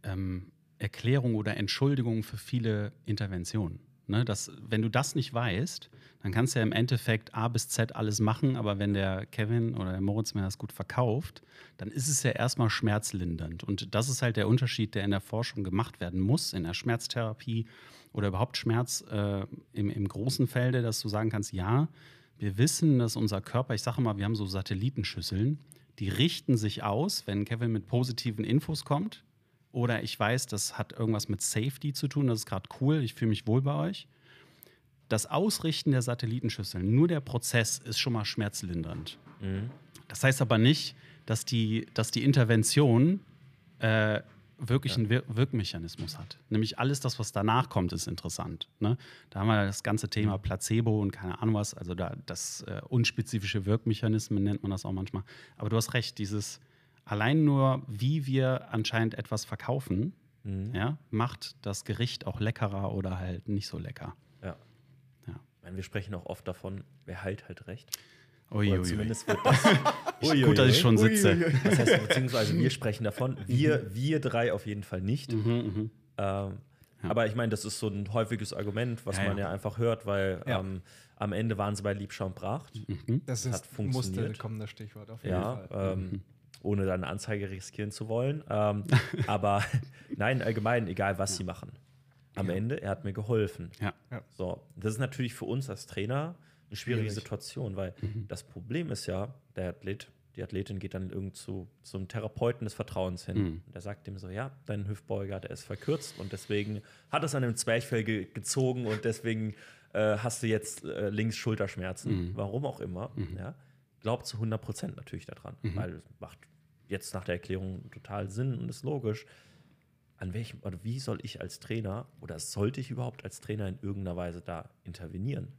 ähm, Erklärung oder Entschuldigung für viele Interventionen. Ne, dass, wenn du das nicht weißt, dann kannst du ja im Endeffekt A bis Z alles machen, aber wenn der Kevin oder der Moritz mir das gut verkauft, dann ist es ja erstmal schmerzlindernd. Und das ist halt der Unterschied, der in der Forschung gemacht werden muss, in der Schmerztherapie oder überhaupt Schmerz äh, im, im großen Felde, dass du sagen kannst, ja, wir wissen, dass unser Körper, ich sage mal, wir haben so Satellitenschüsseln, die richten sich aus, wenn Kevin mit positiven Infos kommt. Oder ich weiß, das hat irgendwas mit Safety zu tun, das ist gerade cool, ich fühle mich wohl bei euch. Das Ausrichten der Satellitenschüsseln, nur der Prozess ist schon mal schmerzlindernd. Das heißt aber nicht, dass die, dass die Intervention äh, wirklich einen Wir Wirkmechanismus hat. Nämlich alles das, was danach kommt, ist interessant. Ne? Da haben wir das ganze Thema Placebo und keine Ahnung was, also da, das äh, unspezifische Wirkmechanismen nennt man das auch manchmal. Aber du hast recht, dieses allein nur, wie wir anscheinend etwas verkaufen, ja, macht das Gericht auch leckerer oder halt nicht so lecker. Ja. Ja. Ich meine, wir sprechen auch oft davon, wer halt halt recht. Ui, Oder ui, ui. zumindest wird das. Ui, Gut, dass ich schon sitze. Das heißt, beziehungsweise wir sprechen davon. Wir, wir drei auf jeden Fall nicht. Mhm, Ähm, Aber ich meine, das ist so ein häufiges Argument, was Ja, man ja. ja einfach hört, weil Ja. ähm, am Ende waren sie bei Liebschaum Bracht. Das Hat ist funktioniert. musste kommen das Stichwort auf jeden Ja, Fall. ähm, ohne da eine Anzeige riskieren zu wollen. Ähm, aber nein, allgemein, egal was sie machen. Am Ende, er hat mir geholfen. Ja. So, das ist natürlich für uns als Trainer eine schwierige Schwierig. Situation, weil das Problem ist ja, der Athlet, die Athletin geht dann irgend zu zum Therapeuten des Vertrauens hin. Und der sagt dem so, ja, dein Hüftbeuger, der ist verkürzt und deswegen hat es an dem Zwerchfell ge gezogen und deswegen äh, hast du jetzt äh, links Schulterschmerzen, warum auch immer. Ja, glaubt zu 100 Prozent natürlich daran, weil es macht jetzt nach der Erklärung total Sinn und ist logisch. An welchem oder wie soll ich als Trainer oder sollte ich überhaupt als Trainer in irgendeiner Weise da intervenieren?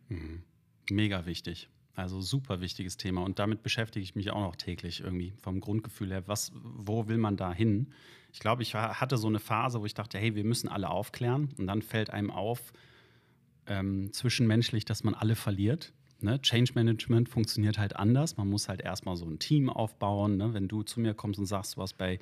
Mega wichtig. Also super wichtiges Thema. Und damit beschäftige ich mich auch noch täglich irgendwie vom Grundgefühl her. Was, wo will man da hin? Ich glaube, ich hatte so eine Phase, wo ich dachte, hey, wir müssen alle aufklären. Und dann fällt einem auf, ähm, zwischenmenschlich, dass man alle verliert. Ne? Change Management funktioniert halt anders. Man muss halt erstmal so ein Team aufbauen. Ne? Wenn du zu mir kommst und sagst, du hast bei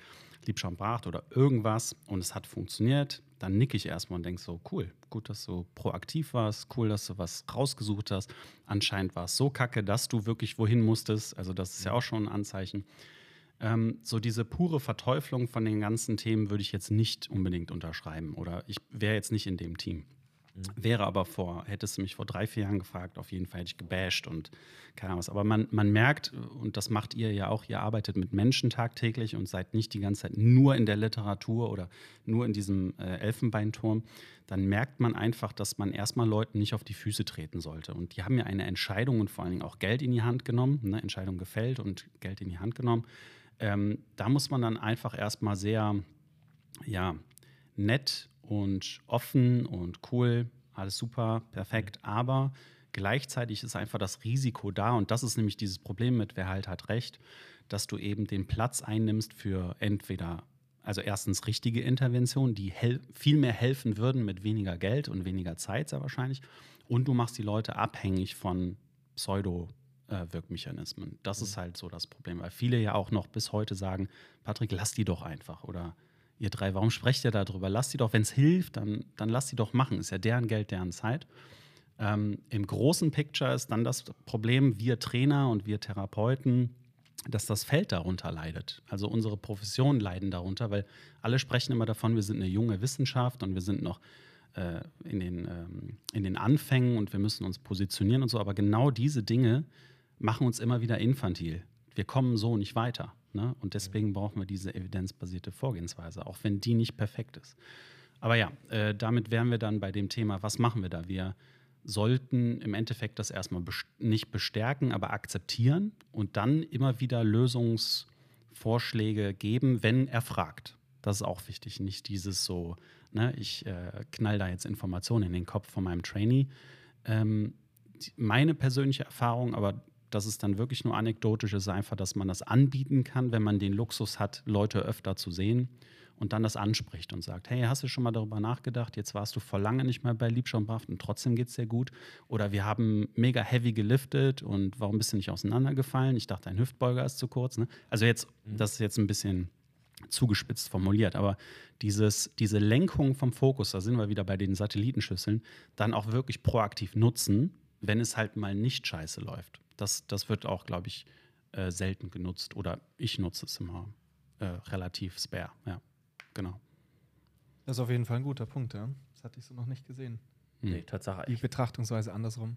Liebschaum Bracht oder irgendwas und es hat funktioniert, dann nicke ich erstmal und denke so, cool, gut, dass du proaktiv warst, cool, dass du was rausgesucht hast. Anscheinend war es so kacke, dass du wirklich wohin musstest. Also das ist ja auch schon ein Anzeichen. Ähm, so diese pure Verteuflung von den ganzen Themen würde ich jetzt nicht unbedingt unterschreiben oder ich wäre jetzt nicht in dem Team. Wäre aber vor, hättest du mich vor drei, vier Jahren gefragt, auf jeden Fall hätte ich gebasht und keine Ahnung was. Aber man, man merkt, und das macht ihr ja auch, ihr arbeitet mit Menschen tagtäglich und seid nicht die ganze Zeit nur in der Literatur oder nur in diesem äh, Elfenbeinturm, dann merkt man einfach, dass man erstmal Leuten nicht auf die Füße treten sollte. Und die haben ja eine Entscheidung und vor allen Dingen auch Geld in die Hand genommen, ne? Entscheidung gefällt und Geld in die Hand genommen. Ähm, da muss man dann einfach erstmal sehr, ja, nett und offen und cool, alles super, perfekt, aber gleichzeitig ist einfach das Risiko da und das ist nämlich dieses Problem mit wer halt hat recht, dass du eben den Platz einnimmst für entweder also erstens richtige Interventionen, die viel mehr helfen würden mit weniger Geld und weniger Zeit sehr wahrscheinlich. Und du machst die Leute abhängig von Pseudo äh, Wirkmechanismen. Das ist halt so das Problem, weil viele ja auch noch bis heute sagen, Patrick, lass die doch einfach oder ihr drei, warum sprecht ihr darüber? Lasst die doch, wenn es hilft, dann, dann lasst die doch machen. Ist ja deren Geld, deren Zeit. Ähm, Im großen Picture ist dann das Problem, wir Trainer und wir Therapeuten, dass das Feld darunter leidet. Also unsere Professionen leiden darunter, weil alle sprechen immer davon, wir sind eine junge Wissenschaft und wir sind noch äh, in, den, ähm, in den Anfängen und wir müssen uns positionieren und so. Aber genau diese Dinge machen uns immer wieder infantil. Wir kommen so nicht weiter. Ne? Und deswegen brauchen wir diese evidenzbasierte Vorgehensweise, auch wenn die nicht perfekt ist. Aber ja, äh, damit wären wir dann bei dem Thema, was machen wir da? Wir sollten im Endeffekt das erstmal best nicht bestärken, aber akzeptieren und dann immer wieder Lösungsvorschläge geben, wenn er fragt. Das ist auch wichtig, nicht dieses so, ne, ich äh, knall da jetzt Informationen in den Kopf von meinem Trainee. Ähm, meine persönliche Erfahrung, aber das ist dann wirklich nur anekdotisch, ist einfach, dass man das anbieten kann, wenn man den Luxus hat, Leute öfter zu sehen und dann das anspricht und sagt, hey, hast du schon mal darüber nachgedacht, jetzt warst du vor lange nicht mehr bei Liebscher und Braft und trotzdem geht es dir gut. Oder wir haben mega heavy geliftet und warum bist du nicht auseinandergefallen? Ich dachte, dein Hüftbeuger ist zu kurz. Ne? Also jetzt, mhm. das ist jetzt ein bisschen zugespitzt formuliert, aber dieses, diese Lenkung vom Fokus, da sind wir wieder bei den Satellitenschüsseln, dann auch wirklich proaktiv nutzen, wenn es halt mal nicht scheiße läuft. Das, das wird auch, glaube ich, äh, selten genutzt oder ich nutze es immer äh, relativ spare, ja. Genau. Das ist auf jeden Fall ein guter Punkt, ja. Das hatte ich so noch nicht gesehen. Hm. Nee, Tatsache. Die Betrachtungsweise andersrum.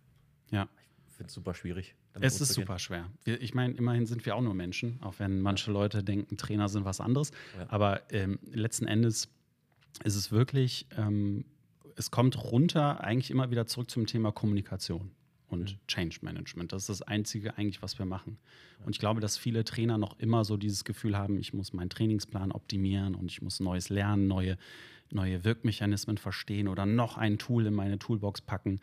Ja. Ich finde es super schwierig. Es ist super schwer. Wir, ich meine, immerhin sind wir auch nur Menschen, auch wenn manche ja. Leute denken, Trainer sind was anderes. Ja. Aber ähm, letzten Endes ist es wirklich, ähm, es kommt runter eigentlich immer wieder zurück zum Thema Kommunikation und mhm. Change Management. Das ist das Einzige eigentlich, was wir machen. Und ich glaube, dass viele Trainer noch immer so dieses Gefühl haben, ich muss meinen Trainingsplan optimieren und ich muss Neues lernen, neue, neue Wirkmechanismen verstehen oder noch ein Tool in meine Toolbox packen.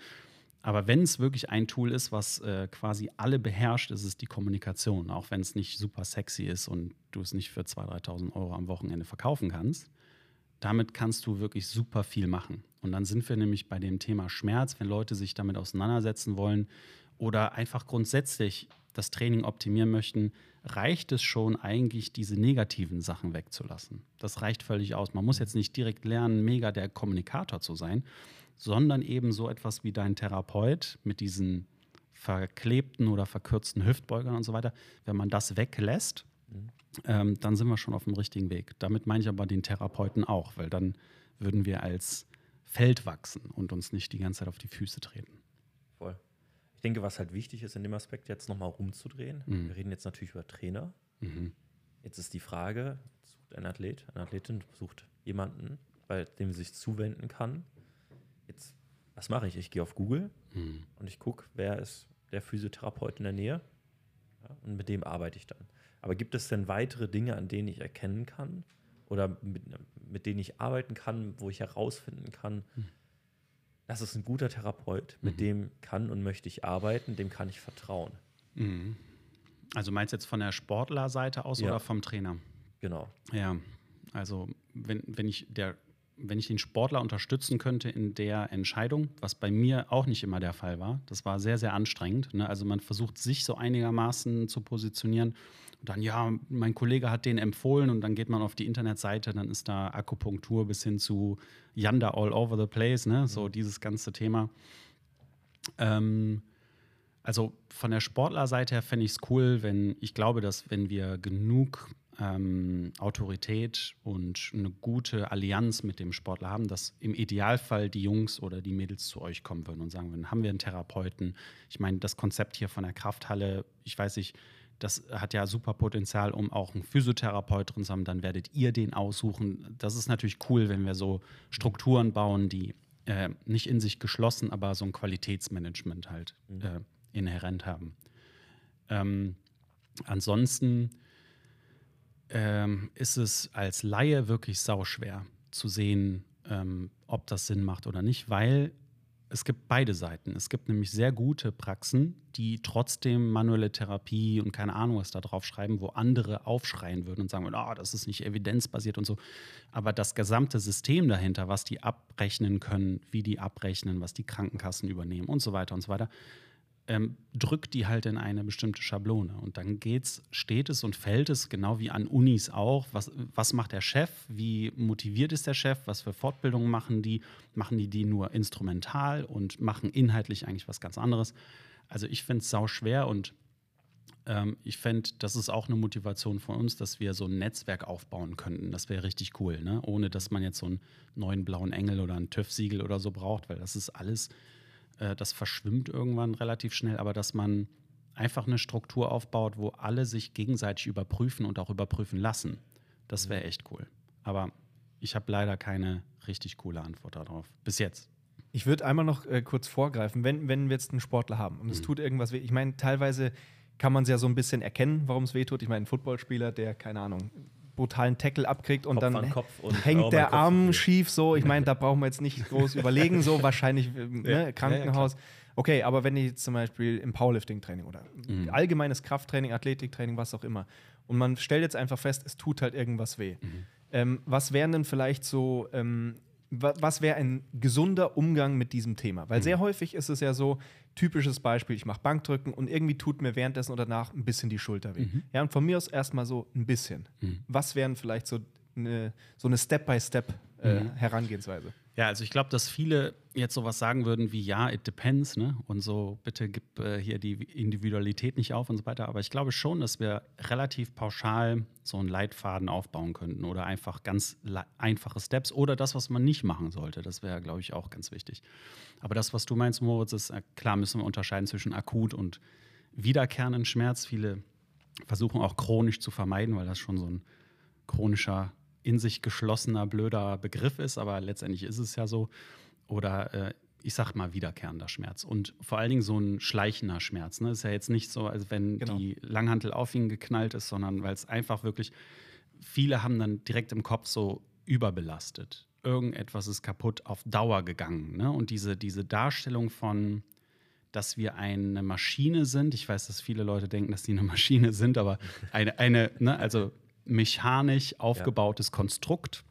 Aber wenn es wirklich ein Tool ist, was äh, quasi alle beherrscht, ist es die Kommunikation. Auch wenn es nicht super sexy ist und du es nicht für 2.000, 3.000 Euro am Wochenende verkaufen kannst, damit kannst du wirklich super viel machen. Und dann sind wir nämlich bei dem Thema Schmerz, wenn Leute sich damit auseinandersetzen wollen oder einfach grundsätzlich das Training optimieren möchten, reicht es schon eigentlich, diese negativen Sachen wegzulassen. Das reicht völlig aus. Man muss jetzt nicht direkt lernen, mega der Kommunikator zu sein, sondern eben so etwas wie dein Therapeut mit diesen verklebten oder verkürzten Hüftbeugern und so weiter. Wenn man das weglässt, mhm. ähm, dann sind wir schon auf dem richtigen Weg. Damit meine ich aber den Therapeuten auch, weil dann würden wir als Feld wachsen und uns nicht die ganze Zeit auf die Füße treten. Voll. Ich denke, was halt wichtig ist in dem Aspekt, jetzt nochmal rumzudrehen. Mhm. Wir reden jetzt natürlich über Trainer. Mhm. Jetzt ist die Frage: sucht ein Athlet, eine Athletin sucht jemanden, bei dem sie sich zuwenden kann. Jetzt, was mache ich? Ich gehe auf Google mhm. und ich gucke, wer ist der Physiotherapeut in der Nähe. Ja, und mit dem arbeite ich dann. Aber gibt es denn weitere Dinge, an denen ich erkennen kann, oder mit, mit denen ich arbeiten kann, wo ich herausfinden kann, mhm. das ist ein guter Therapeut, mit mhm. dem kann und möchte ich arbeiten, dem kann ich vertrauen. Mhm. Also meinst du jetzt von der Sportlerseite aus ja. oder vom Trainer? Genau. Ja, also wenn, wenn ich der wenn ich den Sportler unterstützen könnte in der Entscheidung, was bei mir auch nicht immer der Fall war, das war sehr, sehr anstrengend. Ne? Also man versucht sich so einigermaßen zu positionieren und dann, ja, mein Kollege hat den empfohlen und dann geht man auf die Internetseite, dann ist da Akupunktur bis hin zu Yanda all over the place, ne? so mhm. dieses ganze Thema. Ähm, also von der Sportlerseite her fände ich es cool, wenn ich glaube, dass wenn wir genug ähm, Autorität und eine gute Allianz mit dem Sportler haben, dass im Idealfall die Jungs oder die Mädels zu euch kommen würden und sagen würden, haben wir einen Therapeuten? Ich meine, das Konzept hier von der Krafthalle, ich weiß nicht, das hat ja super Potenzial, um auch einen Physiotherapeut drin zu haben. Dann werdet ihr den aussuchen. Das ist natürlich cool, wenn wir so Strukturen bauen, die äh, nicht in sich geschlossen, aber so ein Qualitätsmanagement halt mhm. äh, inhärent haben. Ähm, ansonsten ähm, ist es als Laie wirklich sauschwer zu sehen, ähm, ob das Sinn macht oder nicht, weil es gibt beide Seiten. Es gibt nämlich sehr gute Praxen, die trotzdem manuelle Therapie und keine Ahnung was da drauf schreiben, wo andere aufschreien würden und sagen, oh, das ist nicht evidenzbasiert und so. Aber das gesamte System dahinter, was die abrechnen können, wie die abrechnen, was die Krankenkassen übernehmen und so weiter und so weiter, ähm, drückt die halt in eine bestimmte Schablone. Und dann geht's, steht es und fällt es, genau wie an Unis auch. Was, was macht der Chef? Wie motiviert ist der Chef? Was für Fortbildungen machen die? Machen die die nur instrumental und machen inhaltlich eigentlich was ganz anderes? Also ich finde es sau schwer und ähm, ich fände, das ist auch eine Motivation von uns, dass wir so ein Netzwerk aufbauen könnten. Das wäre richtig cool, ne? ohne dass man jetzt so einen neuen blauen Engel oder ein TÜV-Siegel oder so braucht, weil das ist alles äh, das verschwimmt irgendwann relativ schnell, aber dass man einfach eine Struktur aufbaut, wo alle sich gegenseitig überprüfen und auch überprüfen lassen. Das wäre mhm. echt cool. Aber ich habe leider keine richtig coole Antwort darauf. Bis jetzt. Ich würde einmal noch äh, kurz vorgreifen, wenn, wenn wir jetzt einen Sportler haben und es mhm. tut irgendwas weh. Ich meine, teilweise kann man es ja so ein bisschen erkennen, warum es weh tut. Ich meine, ein Footballspieler, der, keine Ahnung, brutalen Tackle abkriegt und Kopf dann und hängt der Arm schief so. Ich meine, da brauchen wir jetzt nicht groß überlegen, so wahrscheinlich äh, ne, Krankenhaus. okay, aber wenn ich jetzt zum Beispiel im Powerlifting-Training oder mhm. allgemeines Krafttraining, Athletiktraining, was auch immer, und man stellt jetzt einfach fest, es tut halt irgendwas weh. Mhm. Ähm, was wären denn vielleicht so, ähm, was wäre ein gesunder Umgang mit diesem Thema? Weil sehr häufig ist es ja so, typisches Beispiel, ich mache Bankdrücken und irgendwie tut mir währenddessen oder danach ein bisschen die Schulter weh. Ja, und von mir aus erstmal so ein bisschen. Was wären vielleicht so eine, so eine Step-by-Step-Herangehensweise? Äh, Ja, also ich glaube, dass viele jetzt sowas sagen würden wie ja, it depends, ne? Und so, bitte gib äh, hier die Individualität nicht auf und so weiter. Aber ich glaube schon, dass wir relativ pauschal so einen Leitfaden aufbauen könnten oder einfach ganz einfache Steps oder das, was man nicht machen sollte. Das wäre, glaube ich, auch ganz wichtig. Aber das, was du meinst, Moritz, ist äh, klar, müssen wir unterscheiden zwischen akut und wiederkehrenden Schmerz. Viele versuchen auch chronisch zu vermeiden, weil das schon so ein chronischer, in sich geschlossener, blöder Begriff ist, aber letztendlich ist es ja so. Oder äh, ich sag mal wiederkehrender Schmerz. Und vor allen Dingen so ein schleichender Schmerz. Ne? Ist ja jetzt nicht so, als wenn Genau. die Langhantel auf ihn geknallt ist, sondern weil es einfach wirklich, viele haben dann direkt im Kopf so überbelastet. Irgendetwas ist kaputt auf Dauer gegangen. Ne? Und diese, diese Darstellung von, dass wir eine Maschine sind. Ich weiß, dass viele Leute denken, dass die eine Maschine sind, aber eine, eine ne, also mechanisch aufgebautes Konstrukt,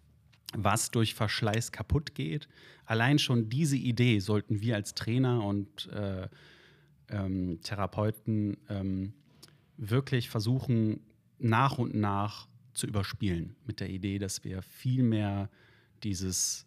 was durch Verschleiß kaputt geht. Allein schon diese Idee sollten wir als Trainer und äh, ähm, Therapeuten ähm, wirklich versuchen, nach und nach zu überspielen mit der Idee, dass wir viel mehr dieses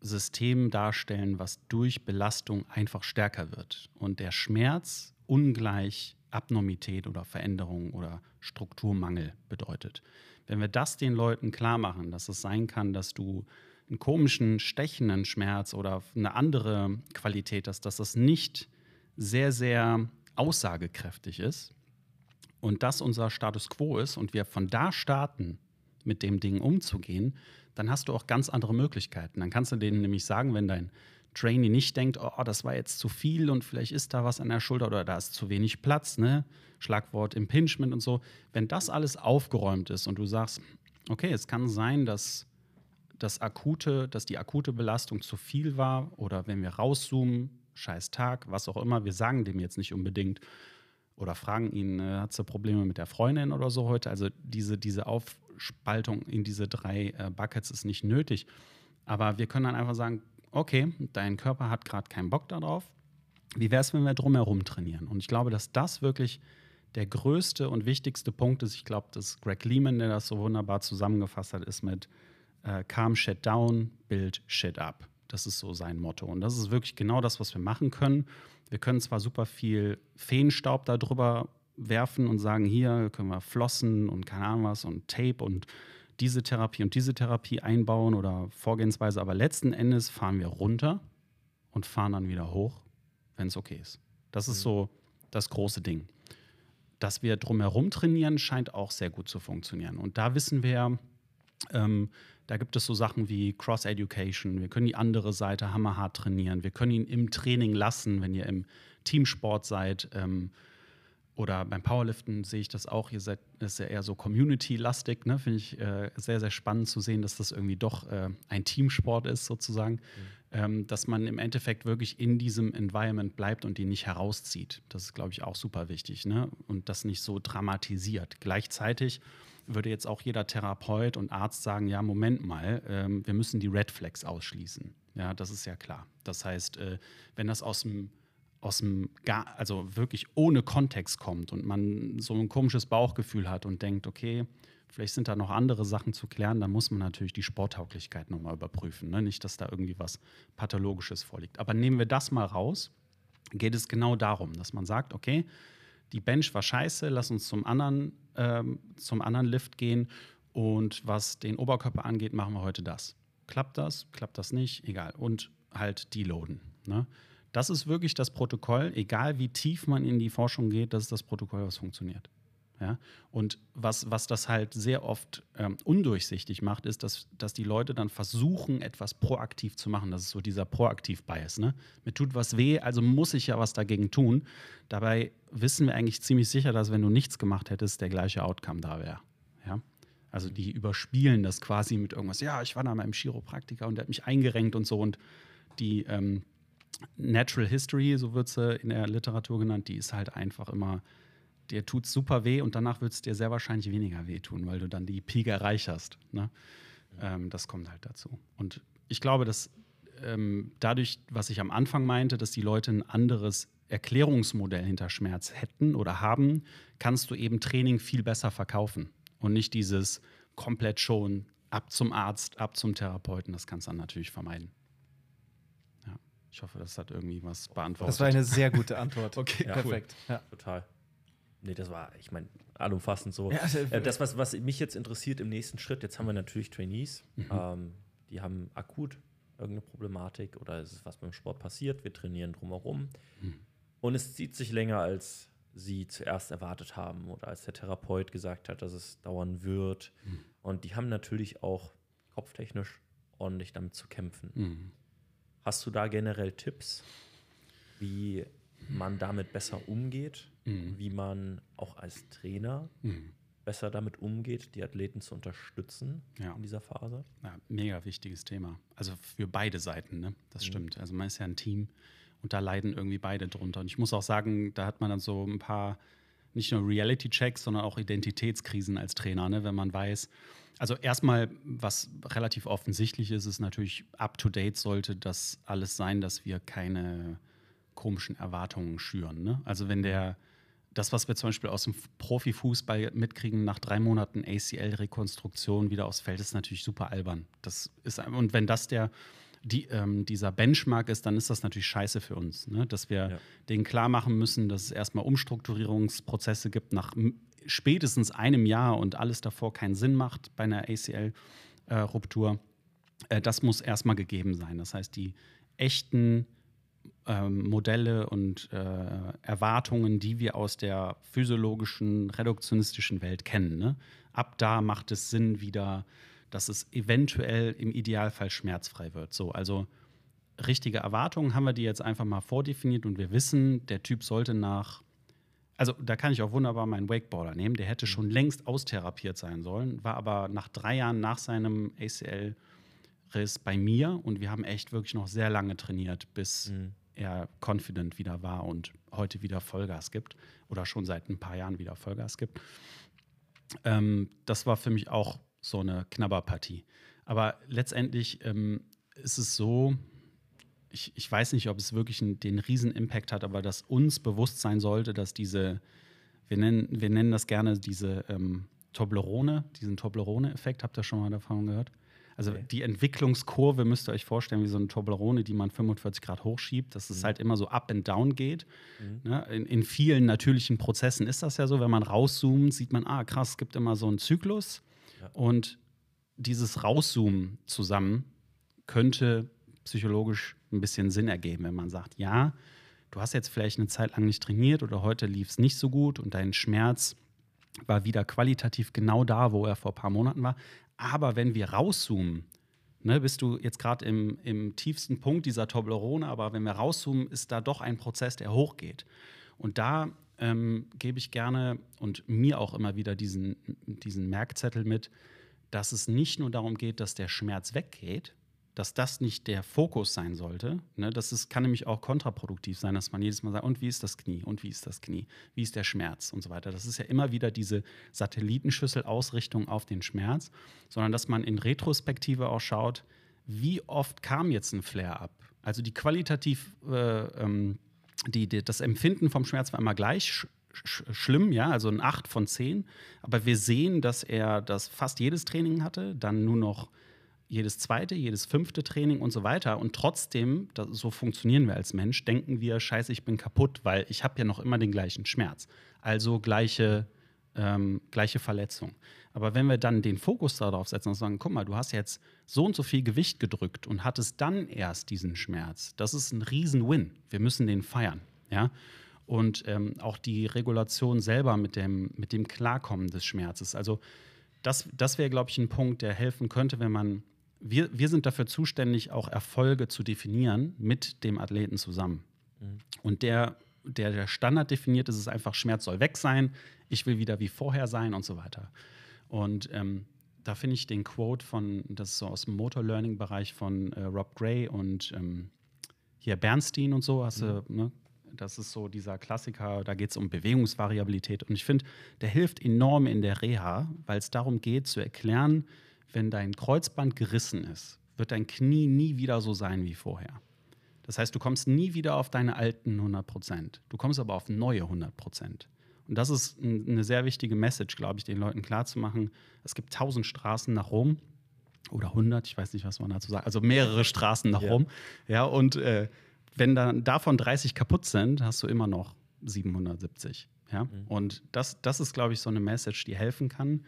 System darstellen, was durch Belastung einfach stärker wird. Und der Schmerz ungleich Abnormität oder Veränderung oder Strukturmangel bedeutet. Wenn wir das den Leuten klar machen, dass es sein kann, dass du einen komischen, stechenden Schmerz oder eine andere Qualität hast, dass das nicht sehr, sehr aussagekräftig ist und das unser Status quo ist und wir von da starten, mit dem Ding umzugehen, dann hast du auch ganz andere Möglichkeiten. Dann kannst du denen nämlich sagen, wenn dein Trainee nicht denkt, oh, das war jetzt zu viel und vielleicht ist da was an der Schulter oder da ist zu wenig Platz, ne? Schlagwort Impingement und so. Wenn das alles aufgeräumt ist und du sagst, okay, es kann sein, dass das akute, dass die akute Belastung zu viel war oder wenn wir rauszoomen, scheiß Tag, was auch immer, wir sagen dem jetzt nicht unbedingt oder fragen ihn, äh, hat sie Probleme mit der Freundin oder so heute? Also diese, diese Aufspaltung in diese drei äh, Buckets ist nicht nötig. Aber wir können dann einfach sagen, okay, dein Körper hat gerade keinen Bock darauf. Wie wäre es, wenn wir drumherum trainieren? Und ich glaube, dass das wirklich der größte und wichtigste Punkt ist. Ich glaube, dass Greg Lehman, der das so wunderbar zusammengefasst hat, ist mit äh, Calm Shit Down, Build Shit Up. Das ist so sein Motto. Und das ist wirklich genau das, was wir machen können. Wir können zwar super viel Feenstaub darüber werfen und sagen, hier können wir Flossen und keine Ahnung was und Tape und diese Therapie und diese Therapie einbauen oder Vorgehensweise, aber letzten Endes fahren wir runter und fahren dann wieder hoch, wenn es okay ist. Das ist so das große Ding. Dass wir drumherum trainieren, scheint auch sehr gut zu funktionieren. Und da wissen wir, ähm, da gibt es so Sachen wie Cross-Education. Wir können die andere Seite hammerhart trainieren. Wir können ihn im Training lassen, wenn ihr im Teamsport seid. Ähm, oder beim Powerliften sehe ich das auch. Ihr seid das ist ja eher so community-lastig. Ne? Finde ich äh, sehr, sehr spannend zu sehen, dass das irgendwie doch äh, ein Teamsport ist, sozusagen. Ähm, dass man im Endeffekt wirklich in diesem Environment bleibt und ihn nicht herauszieht. Das ist, glaube ich, auch super wichtig. Ne? Und das nicht so dramatisiert. Gleichzeitig würde jetzt auch jeder Therapeut und Arzt sagen: Ja, Moment mal, ähm, wir müssen die Red Flags ausschließen. Ja, das ist ja klar. Das heißt, äh, wenn das aus dem aus dem, gar, also wirklich ohne Kontext kommt und man so ein komisches Bauchgefühl hat und denkt, okay, vielleicht sind da noch andere Sachen zu klären, dann muss man natürlich die Sporttauglichkeit nochmal überprüfen. Ne? Nicht, dass da irgendwie was Pathologisches vorliegt. Aber nehmen wir das mal raus, geht es genau darum, dass man sagt, okay, die Bench war scheiße, lass uns zum anderen, ähm, zum anderen Lift gehen und was den Oberkörper angeht, machen wir heute das. Klappt das? Klappt das nicht? Egal. Und halt deloaden. Ne? Das ist wirklich das Protokoll, egal wie tief man in die Forschung geht, das ist das Protokoll, was funktioniert. Ja? Und was, was das halt sehr oft ähm, undurchsichtig macht, ist, dass, dass die Leute dann versuchen, etwas proaktiv zu machen. Das ist so dieser Proaktiv-Bias. Ne? Mir tut was weh, also muss ich ja was dagegen tun. Dabei wissen wir eigentlich ziemlich sicher, dass wenn du nichts gemacht hättest, der gleiche Outcome da wäre. Ja? Also die überspielen das quasi mit irgendwas. Ja, ich war da mal im Chiropraktiker und der hat mich eingerenkt und so. Und die ähm, Natural History, so wird sie in der Literatur genannt, die ist halt einfach immer, dir tut super weh und danach wird es dir sehr wahrscheinlich weniger wehtun, weil du dann die Peak erreicht hast. Ne? Ähm, das kommt halt dazu. Und ich glaube, dass ähm, dadurch, was ich am Anfang meinte, dass die Leute ein anderes Erklärungsmodell hinter Schmerz hätten oder haben, kannst du eben Training viel besser verkaufen. Und nicht dieses komplett schon ab zum Arzt, ab zum Therapeuten. Das kannst du dann natürlich vermeiden. Ich hoffe, das hat irgendwie was beantwortet. Das war eine sehr gute Antwort. Okay, Ja, perfekt. Ja. Total. Nee, das war, ich meine, allumfassend so. Ja, also- äh, das, was, was mich jetzt interessiert im nächsten Schritt, jetzt haben wir natürlich Trainees, ähm, die haben akut irgendeine Problematik oder es ist was beim Sport passiert, wir trainieren drumherum und es zieht sich länger, als sie zuerst erwartet haben oder als der Therapeut gesagt hat, dass es dauern wird. Und die haben natürlich auch kopftechnisch ordentlich damit zu kämpfen. Mhm. Hast du da generell Tipps, wie man damit besser umgeht, wie man auch als Trainer Mhm. besser damit umgeht, die Athleten zu unterstützen Ja. in dieser Phase? Ja, mega wichtiges Thema. Also für beide Seiten, ne? Das stimmt. Also man ist ja ein Team und da leiden irgendwie beide drunter. Und ich muss auch sagen, da hat man dann so ein paar, nicht nur Reality-Checks, sondern auch Identitätskrisen als Trainer, ne? wenn man weiß. Also erstmal, was relativ offensichtlich ist, ist natürlich up-to-date sollte das alles sein, dass wir keine komischen Erwartungen schüren. Ne? Also wenn der, das, was wir zum Beispiel aus dem Profifußball mitkriegen, nach drei Monaten ACL-Rekonstruktion wieder aufs Feld, ist natürlich super albern. Das ist, und wenn das der, die, ähm, dieser Benchmark ist, dann ist das natürlich scheiße für uns, ne? dass wir Ja. denen klar machen müssen, dass es erstmal Umstrukturierungsprozesse gibt nach spätestens einem Jahr und alles davor keinen Sinn macht bei einer ACL-Ruptur. Äh, das muss erstmal gegeben sein. Das heißt, die echten ähm, Modelle und äh, Erwartungen, die wir aus der physiologischen, reduktionistischen Welt kennen. Ne? Ab da macht es Sinn wieder, dass es eventuell im Idealfall schmerzfrei wird. So, also richtige Erwartungen haben wir die jetzt einfach mal vordefiniert und wir wissen, der Typ sollte nach also da kann ich auch wunderbar meinen Wakeboarder nehmen. Der hätte schon längst austherapiert sein sollen, war aber nach drei Jahren nach seinem ACL-Riss bei mir und wir haben echt wirklich noch sehr lange trainiert, bis er confident wieder war und heute wieder Vollgas gibt oder schon seit ein paar Jahren wieder Vollgas gibt. Ähm, das war für mich auch so eine Knabberpartie. Aber letztendlich ähm, ist es so, ich, ich weiß nicht, ob es wirklich einen, den riesen Impact hat, aber dass uns bewusst sein sollte, dass diese, wir nennen, wir nennen das gerne diese ähm, Toblerone, diesen Toblerone-Effekt, habt ihr schon mal davon gehört? Also Nee. die Entwicklungskurve müsst ihr euch vorstellen wie so eine Toblerone, die man 45 Grad hochschiebt, dass es halt immer so up and down geht. Ne? In, in vielen natürlichen Prozessen ist das ja so, wenn man rauszoomt, sieht man, ah krass, es gibt immer so einen Zyklus. Und dieses Rauszoomen zusammen könnte psychologisch ein bisschen Sinn ergeben, wenn man sagt, ja, du hast jetzt vielleicht eine Zeit lang nicht trainiert oder heute lief es nicht so gut und dein Schmerz war wieder qualitativ genau da, wo er vor ein paar Monaten war. Aber wenn wir rauszoomen, ne, bist du jetzt gerade im, im tiefsten Punkt dieser Toblerone, aber wenn wir rauszoomen, ist da doch ein Prozess, der hochgeht. Und da ähm, gebe ich gerne und mir auch immer wieder diesen, diesen Merkzettel mit, dass es nicht nur darum geht, dass der Schmerz weggeht, dass das nicht der Fokus sein sollte. Ne? Das ist, kann nämlich auch kontraproduktiv sein, dass man jedes Mal sagt, und wie ist das Knie? Und wie ist das Knie? Wie ist der Schmerz? Und so weiter. Das ist ja immer wieder diese Satellitenschüssel-Ausrichtung auf den Schmerz, sondern dass man in Retrospektive auch schaut, wie oft kam jetzt ein Flare-up? Also die qualitativ, äh, ähm, die, die, das Empfinden vom Schmerz war immer gleich sch sch schlimm, ja, also ein 8 von 10. Aber wir sehen, dass er das fast jedes Training hatte, dann nur noch jedes zweite, jedes fünfte Training und so weiter. Und trotzdem, da, so funktionieren wir als Mensch, denken wir, scheiße, ich bin kaputt, weil ich habe ja noch immer den gleichen Schmerz. Also gleiche, ähm, gleiche Verletzung. Aber wenn wir dann den Fokus darauf setzen und sagen, guck mal, du hast jetzt so und so viel Gewicht gedrückt und hattest dann erst diesen Schmerz, das ist ein Riesen-Win. Wir müssen den feiern. Ja? Und ähm, auch die Regulation selber mit dem, mit dem Klarkommen des Schmerzes. Also das, das wäre, glaube ich, ein Punkt, der helfen könnte, wenn man. Wir, wir sind dafür zuständig, auch Erfolge zu definieren mit dem Athleten zusammen. Und der, der, der Standard definiert ist, ist einfach, Schmerz soll weg sein, ich will wieder wie vorher sein und so weiter. Und ähm, da finde ich den Quote von, das ist so aus dem Motor-Learning-Bereich von äh, Rob Gray und ähm, hier Bernstein und so, hast du, ne? Das ist so dieser Klassiker, da geht es um Bewegungsvariabilität. Und ich finde, der hilft enorm in der Reha, weil es darum geht, zu erklären, wenn dein Kreuzband gerissen ist, wird dein Knie nie wieder so sein wie vorher. Das heißt, du kommst nie wieder auf deine alten 100 Prozent. Du kommst aber auf neue 100 Prozent. Und das ist eine sehr wichtige Message, glaube ich, den Leuten klarzumachen. Es gibt tausend Straßen nach Rom oder 100, ich weiß nicht, was man dazu sagt, also mehrere Straßen nach Ja. Rom. Ja, und äh, wenn dann davon 30 kaputt sind, hast du immer noch 770. Ja, und das, das ist, glaube ich, so eine Message, die helfen kann,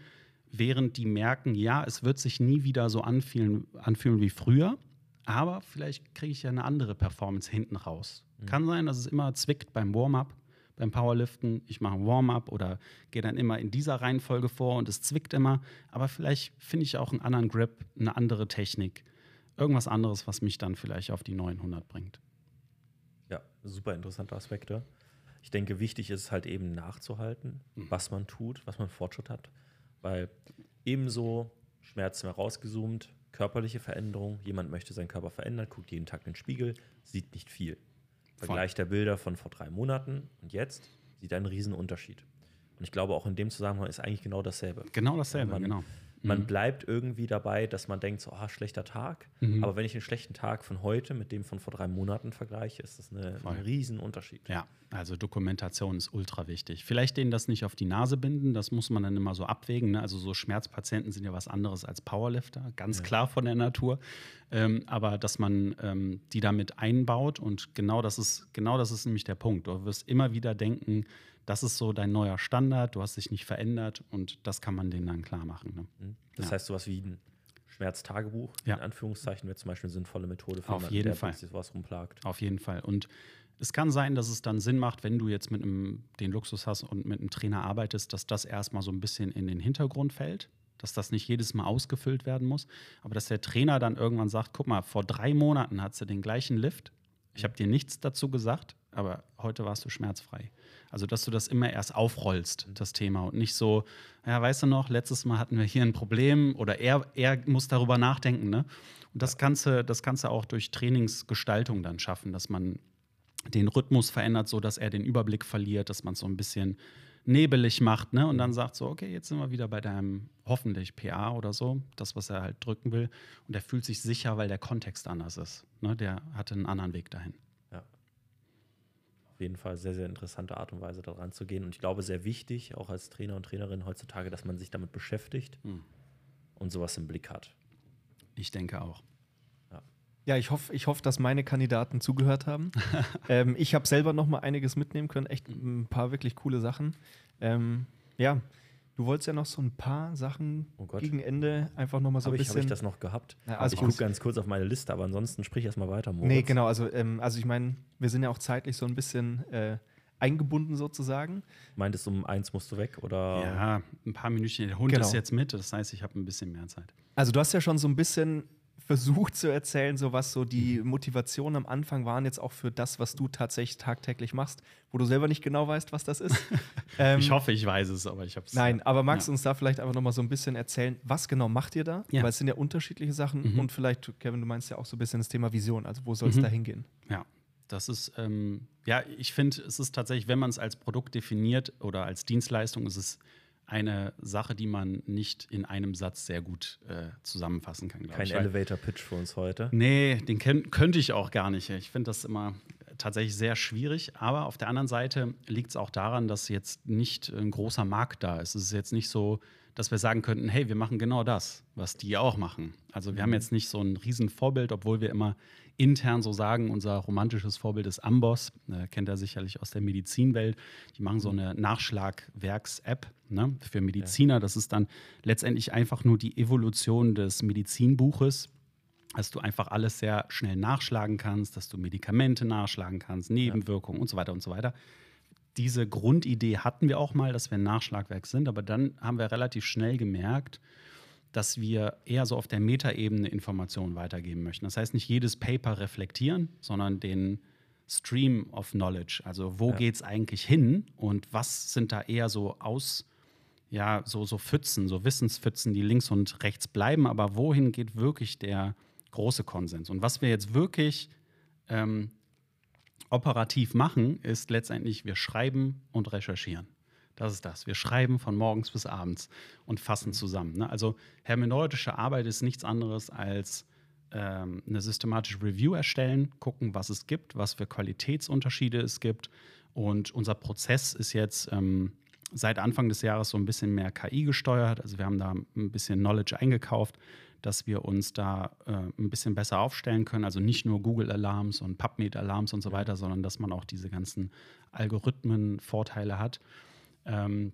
während die merken, ja, es wird sich nie wieder so anfühlen, anfühlen wie früher, aber vielleicht kriege ich ja eine andere Performance hinten raus. Kann sein, dass es immer zwickt beim Warm-up, beim Powerliften. Ich mache ein Warm-up oder gehe dann immer in dieser Reihenfolge vor und es zwickt immer. Aber vielleicht finde ich auch einen anderen Grip, eine andere Technik, irgendwas anderes, was mich dann vielleicht auf die 900 bringt. Ja, super interessante Aspekte. Ich denke, wichtig ist halt eben nachzuhalten, was man tut, was man Fortschritt hat. Weil ebenso Schmerzen mal rausgezoomt, körperliche Veränderung, jemand möchte seinen Körper verändern, guckt jeden Tag in den Spiegel, sieht nicht viel. Vergleich der Bilder von vor drei Monaten und jetzt sieht er einen riesen Unterschied. Und ich glaube, auch in dem Zusammenhang ist eigentlich genau dasselbe. Genau dasselbe, man, genau. Man bleibt irgendwie dabei, dass man denkt, so, ah, schlechter Tag. Aber wenn ich den schlechten Tag von heute mit dem von vor drei Monaten vergleiche, ist das eine, Voll. ein Riesenunterschied. Ja, also Dokumentation ist ultra wichtig. Vielleicht denen das nicht auf die Nase binden, das muss man dann immer so abwägen. Ne? Also so Schmerzpatienten sind ja was anderes als Powerlifter, ganz klar von der Natur. Ähm, aber dass man ähm, die damit einbaut und genau das ist, genau das ist nämlich der Punkt. Du wirst immer wieder denken, das ist so dein neuer Standard, du hast dich nicht verändert und das kann man denen dann klar machen. Ne? Mhm. Das Ja. heißt, sowas wie ein Schmerztagebuch, Ja. in Anführungszeichen, wäre zum Beispiel eine sinnvolle Methode für Auf jemanden, jeden der Fall. sich sowas rumplagt. Auf jeden Fall. Und es kann sein, dass es dann Sinn macht, wenn du jetzt mit einem, den Luxus hast und mit einem Trainer arbeitest, dass das erstmal so ein bisschen in den Hintergrund fällt, dass das nicht jedes Mal ausgefüllt werden muss, aber dass der Trainer dann irgendwann sagt, guck mal, vor drei Monaten hat sie den gleichen Lift, ich habe dir nichts dazu gesagt, aber heute warst du schmerzfrei. Also, dass du das immer erst aufrollst, das Thema, und nicht so, ja, weißt du noch, letztes Mal hatten wir hier ein Problem oder er, er muss darüber nachdenken. Ne? Und das Ganze, das Ganze auch durch Trainingsgestaltung dann schaffen, dass man den Rhythmus verändert, so dass er den Überblick verliert, dass man es so ein bisschen nebelig macht, ne? Und dann sagt so, okay, jetzt sind wir wieder bei deinem hoffentlich PA oder so, das, was er halt drücken will. Und er fühlt sich sicher, weil der Kontext anders ist. Ne? Der hatte einen anderen Weg dahin. Ja. Auf jeden Fall sehr, sehr interessante Art und Weise daran zu gehen. Und ich glaube, sehr wichtig, auch als Trainer und Trainerin heutzutage, dass man sich damit beschäftigt Hm. und sowas im Blick hat. Ich denke auch. Ja, ich hoffe, ich hoff, dass meine Kandidaten zugehört haben. ähm, ich habe selber noch mal einiges mitnehmen können. Echt ein paar wirklich coole Sachen. Ähm, ja, du wolltest ja noch so ein paar Sachen Oh Gott. gegen Ende einfach noch mal so Habe ein ich, hab bisschen. ich das noch gehabt? Ja, also ich gucke ganz kurz auf meine Liste, aber ansonsten sprich erst mal weiter, Moritz. nee, genau. Also, ähm, also ich meine, wir sind ja auch zeitlich so ein bisschen äh, eingebunden sozusagen. Meintest du, um eins musst du weg? Oder? Ja, ein paar Minütchen. Der Hund Genau. ist jetzt mit, das heißt, ich habe ein bisschen mehr Zeit. Also du hast ja schon so ein bisschen versucht zu erzählen, so was so die Motivationen am Anfang waren jetzt auch für das, was du tatsächlich tagtäglich machst, wo du selber nicht genau weißt, was das ist. Ähm, ich hoffe, ich weiß es, aber ich habe es. Nein, aber magst du Ja. uns da vielleicht einfach noch mal so ein bisschen erzählen, was genau macht ihr da? Ja. Weil es sind ja unterschiedliche Sachen Mhm. und vielleicht, Kevin, du meinst ja auch so ein bisschen das Thema Vision, also wo soll es Mhm. da hingehen? Ja, das ist, ähm, ja, ich finde, es ist tatsächlich, wenn man es als Produkt definiert oder als Dienstleistung, ist es eine Sache, die man nicht in einem Satz sehr gut äh, zusammenfassen kann, glaube Kein Elevator-Pitch für uns heute. Nee, den könnte ich auch gar nicht. Ich finde das immer tatsächlich sehr schwierig. Aber auf der anderen Seite liegt es auch daran, dass jetzt nicht ein großer Markt da ist. Es ist jetzt nicht so, dass wir sagen könnten, hey, wir machen genau das, was die auch machen. Also wir haben jetzt nicht so ein riesen Vorbild, obwohl wir immer intern so sagen, unser romantisches Vorbild ist Amboss, äh, kennt er sicherlich aus der Medizinwelt. Die machen so eine Nachschlagwerks-App ne, für Mediziner. Das ist dann letztendlich einfach nur die Evolution des Medizinbuches dass du einfach alles sehr schnell nachschlagen kannst, dass du Medikamente nachschlagen kannst, Nebenwirkungen und so weiter und so weiter. Diese Grundidee hatten wir auch mal, dass wir ein Nachschlagwerk sind, aber dann haben wir relativ schnell gemerkt, dass wir eher so auf der Metaebene Informationen weitergeben möchten. Das heißt, nicht jedes Paper reflektieren, sondern den Stream of Knowledge. Also wo Ja. geht es eigentlich hin und was sind da eher so aus, ja, so, so Pfützen, so Wissenspfützen, die links und rechts bleiben, aber wohin geht wirklich der große Konsens? Und was wir jetzt wirklich ähm, operativ machen, ist letztendlich, wir schreiben und recherchieren. Das ist das. Wir schreiben von morgens bis abends und fassen zusammen. Ne? Also hermeneutische Arbeit ist nichts anderes als ähm, eine systematische Review erstellen, gucken, was es gibt, was für Qualitätsunterschiede es gibt. Und unser Prozess ist jetzt ähm, seit Anfang des Jahres so ein bisschen mehr KI gesteuert. Also wir haben da ein bisschen Knowledge eingekauft, dass wir uns da äh, ein bisschen besser aufstellen können. Also nicht nur Google-Alarms und PubMed-Alarms und so weiter, sondern dass man auch diese ganzen Algorithmen-Vorteile hat. Ähm,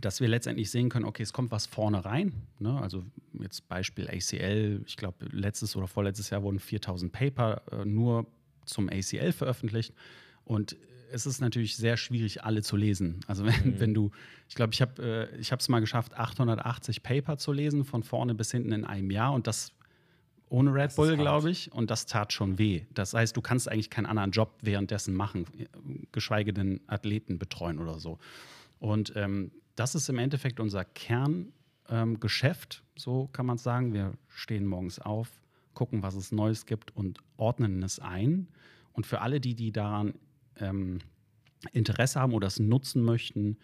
dass wir letztendlich sehen können, okay, es kommt was vorne rein. Ne? Also jetzt Beispiel ACL, ich glaube, letztes oder vorletztes Jahr wurden 4000 Paper äh, nur zum ACL veröffentlicht. Und es ist natürlich sehr schwierig, alle zu lesen. Also wenn, mhm. wenn du, ich glaube, ich habe äh, es mal geschafft, 880 Paper zu lesen, von vorne bis hinten in einem Jahr und das ohne Red das Bull, glaube ich. Und das tat schon weh. Das heißt, du kannst eigentlich keinen anderen Job währenddessen machen, geschweige denn Athleten betreuen oder so. Und ähm, das ist im Endeffekt unser Kerngeschäft, ähm, so kann man sagen. Wir stehen morgens auf, gucken, was es Neues gibt und ordnen es ein. Und für alle, die, die daran ähm, Interesse haben oder es nutzen möchten,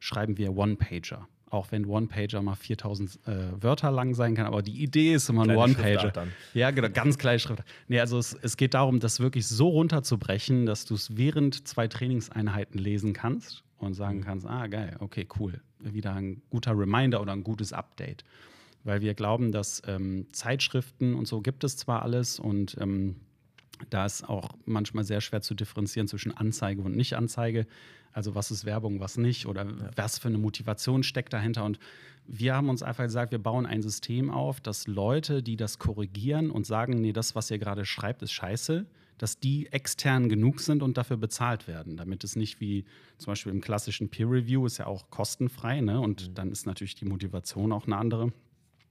schreiben wir One-Pager. Auch wenn One-Pager mal 4000 äh, Wörter lang sein kann, aber die Idee ist immer ein One-Pager. Ja, genau, ganz kleine Schrift. Nee, also es, es geht darum, das wirklich so runterzubrechen, dass du es während zwei Trainingseinheiten lesen kannst und sagen mhm. kannst, ah, geil, okay, cool. Wieder ein guter Reminder oder ein gutes Update. Weil wir glauben, dass ähm, Zeitschriften und so gibt es zwar alles und ähm, da ist auch manchmal sehr schwer zu differenzieren zwischen Anzeige und Nicht-Anzeige. Also was ist Werbung, was nicht oder ja. was für eine Motivation steckt dahinter. Und wir haben uns einfach gesagt, wir bauen ein System auf, dass Leute, die das korrigieren und sagen, nee, das, was ihr gerade schreibt, ist scheiße, dass die extern genug sind und dafür bezahlt werden, damit es nicht wie zum Beispiel im klassischen Peer Review ist ja auch kostenfrei, ne? Und mhm. dann ist natürlich die Motivation auch eine andere.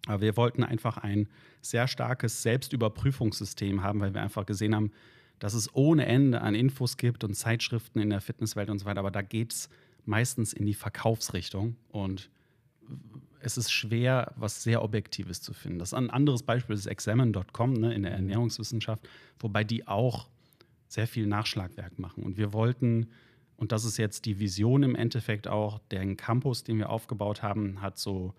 Aber wir wollten einfach ein sehr starkes Selbstüberprüfungssystem haben, weil wir einfach gesehen haben, dass es ohne Ende an Infos gibt und Zeitschriften in der Fitnesswelt und so weiter. Aber da geht es meistens in die Verkaufsrichtung und es ist schwer, was sehr Objektives zu finden. Das ein anderes Beispiel ist examine.com ne, in der mhm. Ernährungswissenschaft, wobei die auch sehr viel Nachschlagwerk machen. Und wir wollten, und das ist jetzt die Vision im Endeffekt auch, der Campus, den wir aufgebaut haben, hat so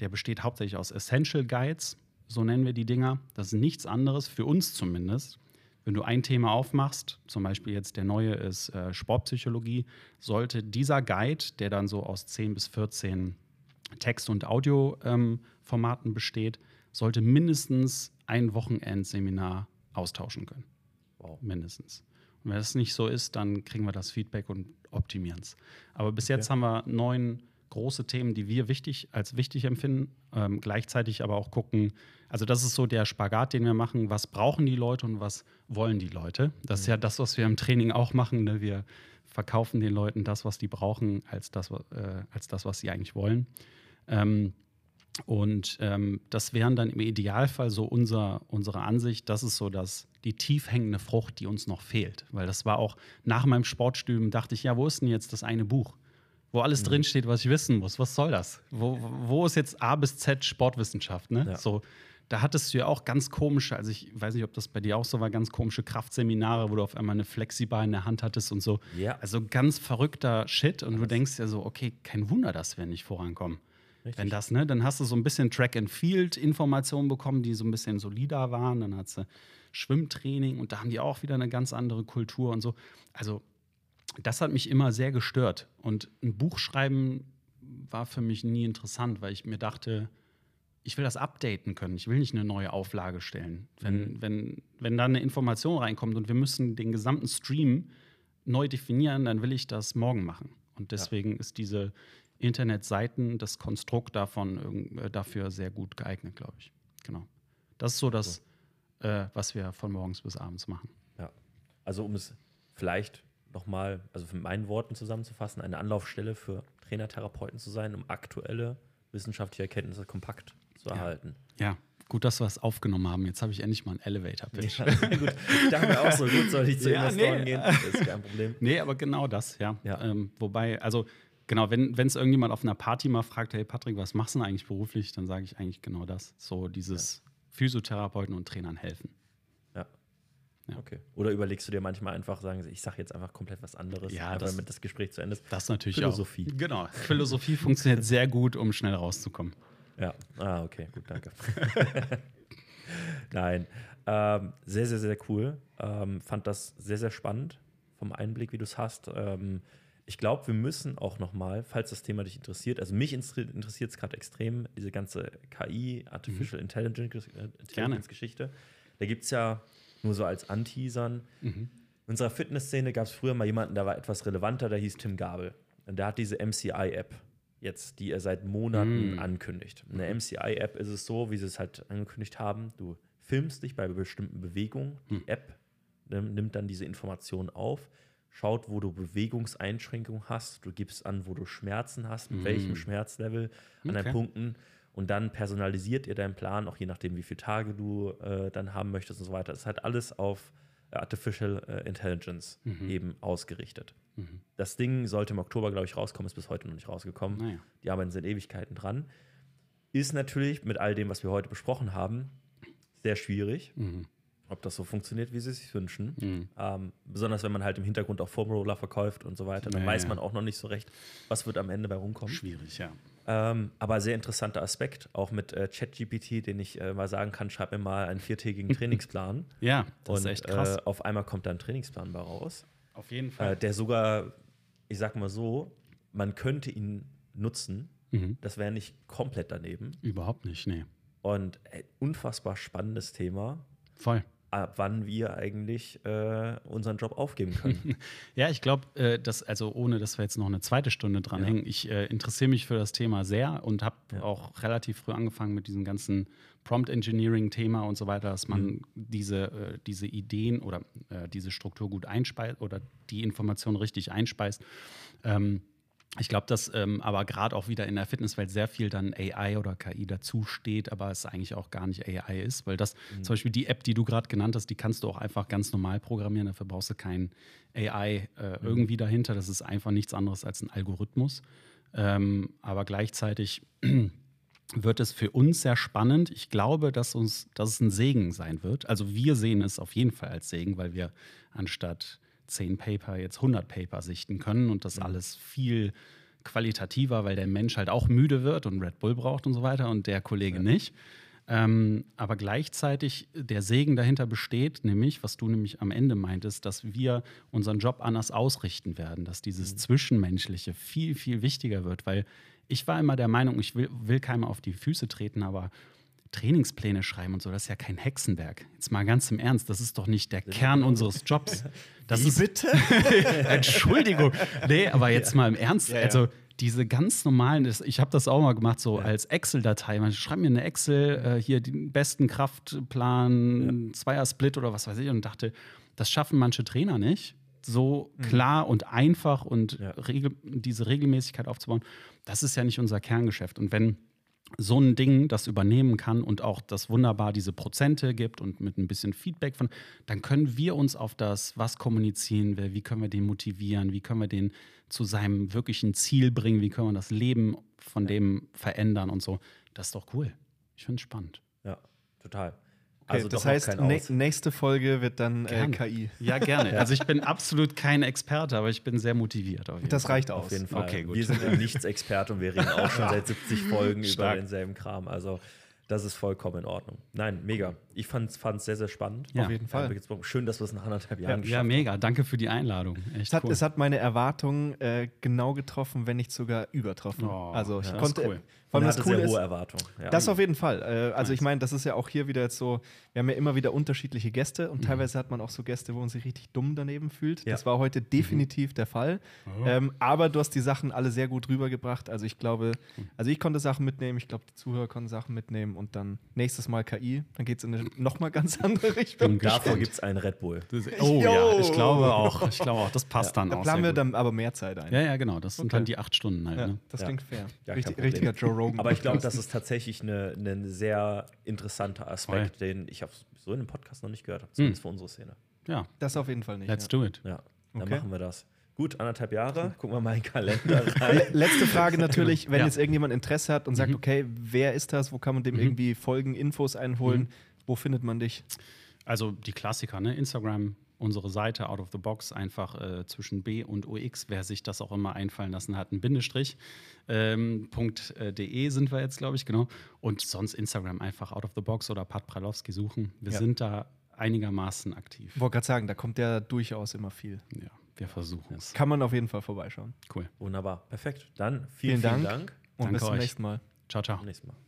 der besteht hauptsächlich aus Essential Guides, so nennen wir die Dinger. Das ist nichts anderes, für uns zumindest. Wenn du ein Thema aufmachst, zum Beispiel jetzt der neue ist äh, Sportpsychologie, sollte dieser Guide, der dann so aus 10 bis 14 Text- und Audioformaten ähm, besteht, sollte mindestens ein Wochenendseminar austauschen können. Wow. Mindestens. Und wenn das nicht so ist, dann kriegen wir das Feedback und optimieren es. Aber bis okay. jetzt haben wir neun große Themen, die wir wichtig als wichtig empfinden, ähm, gleichzeitig aber auch gucken, also das ist so der Spagat, den wir machen, was brauchen die Leute und was wollen die Leute. Das ist ja mhm. das, was wir im Training auch machen. Ne? Wir verkaufen den Leuten das, was die brauchen, als das, äh, als das was sie eigentlich wollen. Ähm, und ähm, das wären dann im Idealfall so unser, unsere Ansicht, das ist so dass die tief hängende Frucht, die uns noch fehlt. Weil das war auch nach meinem Sportstüben, dachte ich, ja, wo ist denn jetzt das eine Buch? Wo alles mhm. drinsteht, was ich wissen muss. Was soll das? Wo, wo ist jetzt A bis Z Sportwissenschaft? Ne? Ja. So, da hattest du ja auch ganz komische, also ich weiß nicht, ob das bei dir auch so war, ganz komische Kraftseminare, wo du auf einmal eine Flexibar in der Hand hattest und so. Ja. Also ganz verrückter Shit. Und du denkst ja so, okay, kein Wunder, dass wir nicht vorankommen. Richtig. Wenn das, ne? Dann hast du so ein bisschen Track-and-Field-Informationen bekommen, die so ein bisschen solider waren. Dann hast du Schwimmtraining und da haben die auch wieder eine ganz andere Kultur und so. Also das hat mich immer sehr gestört. Und ein Buch schreiben war für mich nie interessant, weil ich mir dachte, ich will das updaten können. Ich will nicht eine neue Auflage stellen. Wenn, mhm. wenn, wenn da eine Information reinkommt und wir müssen den gesamten Stream neu definieren, dann will ich das morgen machen. Und deswegen ja. ist diese Internetseiten, das Konstrukt davon äh, dafür sehr gut geeignet, glaube ich. Genau. Das ist so das, so. Äh, was wir von morgens bis abends machen. Ja. Also um es vielleicht nochmal, also für meinen Worten zusammenzufassen, eine Anlaufstelle für Trainertherapeuten zu sein, um aktuelle wissenschaftliche Erkenntnisse kompakt zu erhalten. Ja. Gut, dass wir es aufgenommen haben. Jetzt habe ich endlich mal einen Elevator-Pitch. Ja, gut. Ich dachte mir auch so, gut, soll ich zu ja, Investoren nee. gehen? Das ist kein Problem. Nee, aber genau das, ja. ja. Ähm, wobei, also genau, wenn es irgendjemand auf einer Party mal fragt, hey Patrick, was machst du denn eigentlich beruflich, dann sage ich eigentlich genau das. So dieses Physiotherapeuten und Trainern helfen. Ja. Okay. Oder überlegst du dir manchmal einfach, sagen sie, ich sage jetzt einfach komplett was anderes, Ja, das- damit das Gespräch zu Ende ist. Das natürlich Philosophie. auch. Genau. Philosophie funktioniert sehr gut, um schnell rauszukommen. Ja, ah, okay, gut, danke. Nein, ähm, sehr, sehr, sehr cool. Ähm, fand das sehr, sehr spannend vom Einblick, wie du es hast. Ähm, ich glaube, wir müssen auch noch mal, falls das Thema dich interessiert, also mich interessiert es gerade extrem, diese ganze KI, Artificial Intelligence, äh, Intelligence Geschichte. Da gibt es ja nur so als Anteasern. In unserer Fitnessszene gab es früher mal jemanden, der war etwas relevanter, der hieß Tim Gabel. Und der hat diese MCI-App jetzt, die er seit Monaten Mm. ankündigt. In der MCI-App ist es so, wie sie es halt angekündigt haben, du filmst dich bei bestimmten Bewegungen, die App nimm- nimmt dann diese Informationen auf, schaut, wo du Bewegungseinschränkungen hast, du gibst an, wo du Schmerzen hast, mit welchem Schmerzlevel, an Okay. deinen Punkten und dann personalisiert ihr deinen Plan, auch je nachdem, wie viele Tage du äh, dann haben möchtest und so weiter. Das ist halt alles auf Artificial äh, Intelligence eben ausgerichtet. Das Ding sollte im Oktober, glaube ich, rauskommen, ist bis heute noch nicht rausgekommen. Naja. Die arbeiten seit Ewigkeiten dran. Ist natürlich mit all dem, was wir heute besprochen haben, sehr schwierig, ob das so funktioniert, wie sie es sich wünschen. Ähm, besonders wenn man halt im Hintergrund auch Foamroller verkauft und so weiter, dann Ja, weiß man auch noch nicht so recht, was wird am Ende bei rumkommen. Schwierig, ja. Ähm, aber sehr interessanter Aspekt, auch mit äh, ChatGPT, den ich äh, mal sagen kann, schreib mir mal einen viertägigen Trainingsplan. Ja, das und ist echt krass. Äh, auf einmal kommt da ein Trainingsplan bei raus, Auf jeden äh, der sogar, ich sag mal so, man könnte ihn nutzen. Mhm. Das wäre nicht komplett daneben. Überhaupt nicht, nee. Und äh, unfassbar spannendes Thema, Voll. Ab wann wir eigentlich äh, unseren Job aufgeben können. Ja, ich glaube, äh, dass, also ohne dass wir jetzt noch eine zweite Stunde dranhängen, ich äh, interessiere mich für das Thema sehr und habe Ja. auch relativ früh angefangen mit diesem ganzen Prompt Engineering-Thema und so weiter, dass man Mhm. diese, äh, diese Ideen oder äh, diese Struktur gut einspeist oder die Information richtig einspeist. Ähm, ich glaube, dass ähm, aber gerade auch wieder in der Fitnesswelt sehr viel dann AI oder KI dazu steht, aber es eigentlich auch gar nicht AI ist, weil das zum Beispiel die App, die du gerade genannt hast, die kannst du auch einfach ganz normal programmieren. Dafür brauchst du kein AI äh, irgendwie dahinter. Das ist einfach nichts anderes als ein Algorithmus. Ähm, aber gleichzeitig wird es für uns sehr spannend. Ich glaube, dass uns, dass es ein Segen sein wird. Also wir sehen es auf jeden Fall als Segen, weil wir anstatt 10 Paper jetzt 100 Paper sichten können und das alles viel qualitativer, weil der Mensch halt auch müde wird und Red Bull braucht und so weiter und der Kollege nicht. Ähm, aber gleichzeitig der Segen dahinter besteht, nämlich, was du nämlich am Ende meintest, dass wir unseren Job anders ausrichten werden, dass dieses Zwischenmenschliche viel, viel wichtiger wird, weil ich war immer der Meinung, ich will, will keinem auf die Füße treten, aber Trainingspläne schreiben und so, das ist ja kein Hexenwerk. Jetzt mal ganz im Ernst, das ist doch nicht der Kern unseres Jobs. Das ist, bitte? Entschuldigung. Nee, aber jetzt mal im Ernst. Ja, ja. Also diese ganz normalen, ich habe das auch mal gemacht, so als Excel-Datei. Man schreibt mir eine Excel, äh, hier den besten Kraftplan, Zweier-Split oder was weiß ich und dachte, das schaffen manche Trainer nicht. So klar und einfach und Ja. regel, diese Regelmäßigkeit aufzubauen, das ist ja nicht unser Kerngeschäft. Und wenn so ein Ding das übernehmen kann und auch das wunderbar diese Prozente gibt und mit ein bisschen Feedback von, dann können wir uns auf das, was kommunizieren wir, wie können wir den motivieren, wie können wir den zu seinem wirklichen Ziel bringen, wie können wir das Leben von dem verändern und so. Das ist doch cool. Ich finde es spannend. ja, total. Okay, Also das heißt, ne Aus. nächste Folge wird dann äh. KI. Ja, gerne. Also ich bin absolut kein Experte, aber ich bin sehr motiviert. auf jeden Das Fall. reicht aus. Auf jeden Fall. Okay, gut. Wir sind in nichts Experte und wir reden auch schon seit 70 Folgen über Stark. denselben Kram. Also das ist vollkommen in Ordnung. Nein, mega. Ich fand es sehr, sehr spannend. Ja. Auf jeden Fall. Schön, dass wir es nach anderthalb Jahren Ja, geschafft mega. Danke für die Einladung. Echt Es hat, cool. es hat meine Erwartungen äh, genau getroffen, wenn nicht sogar übertroffen. Oh, also ich ja. Das konnte. ist cool. Vor allem das Coole sehr ist, hohe Erwartungen. Ja. Das auf jeden Fall. Äh, also ich meine, das ist ja auch hier wieder jetzt so, wir haben ja immer wieder unterschiedliche Gäste und teilweise hat man auch so Gäste, wo man sich richtig dumm daneben fühlt. Ja. Das war heute definitiv der Fall. Ähm, aber du hast die Sachen alle sehr gut rübergebracht. Also ich glaube, also ich konnte Sachen mitnehmen, ich glaube, die Zuhörer konnten Sachen mitnehmen und dann nächstes Mal KI, dann geht es in eine nochmal ganz andere Richtung. Davor gibt es einen Red Bull. Oh Jo. ja, ich glaube auch. Ich glaube auch. Das passt dann Da auch. planen sehr wir gut. dann aber mehr Zeit ein. Ja, ja, genau. Das sind Okay. dann die acht Stunden halt. Ja, Ne? das Ja. klingt fair. Ja, Richtig, richtiger Joe Rogan. Aber ich glaube, das ist tatsächlich ein sehr interessanter Aspekt, den ich so in einem Podcast noch nicht gehört habe, zumindest für unsere Szene. Ja, das auf jeden Fall nicht. let's ja. do it. Ja, dann Okay. machen wir das. Gut, anderthalb Jahre. Gucken wir mal in den Kalender rein. Letzte Frage natürlich, wenn Ja. jetzt irgendjemand Interesse hat und sagt, okay, wer ist das, wo kann man dem irgendwie Folgen, Infos einholen, wo findet man dich? Also die Klassiker, ne? Instagram, unsere Seite Out of the Box, einfach äh, zwischen B und UX, wer sich das auch immer einfallen lassen hat, ein Bindestrich. Ähm, äh, .de sind wir jetzt, glaube ich, genau. Und sonst Instagram einfach Out of the Box oder Pat Pralowski suchen. Wir Ja. sind da einigermaßen aktiv. Ich wollte gerade sagen, da kommt ja durchaus immer viel. Ja, wir versuchen es. Kann man auf jeden Fall vorbeischauen. Cool. Wunderbar, perfekt. Dann vielen, Vielen vielen Dank. Dank. Und Danke bis zum euch. nächsten Mal. Ciao, ciao. Bis zum nächsten Mal.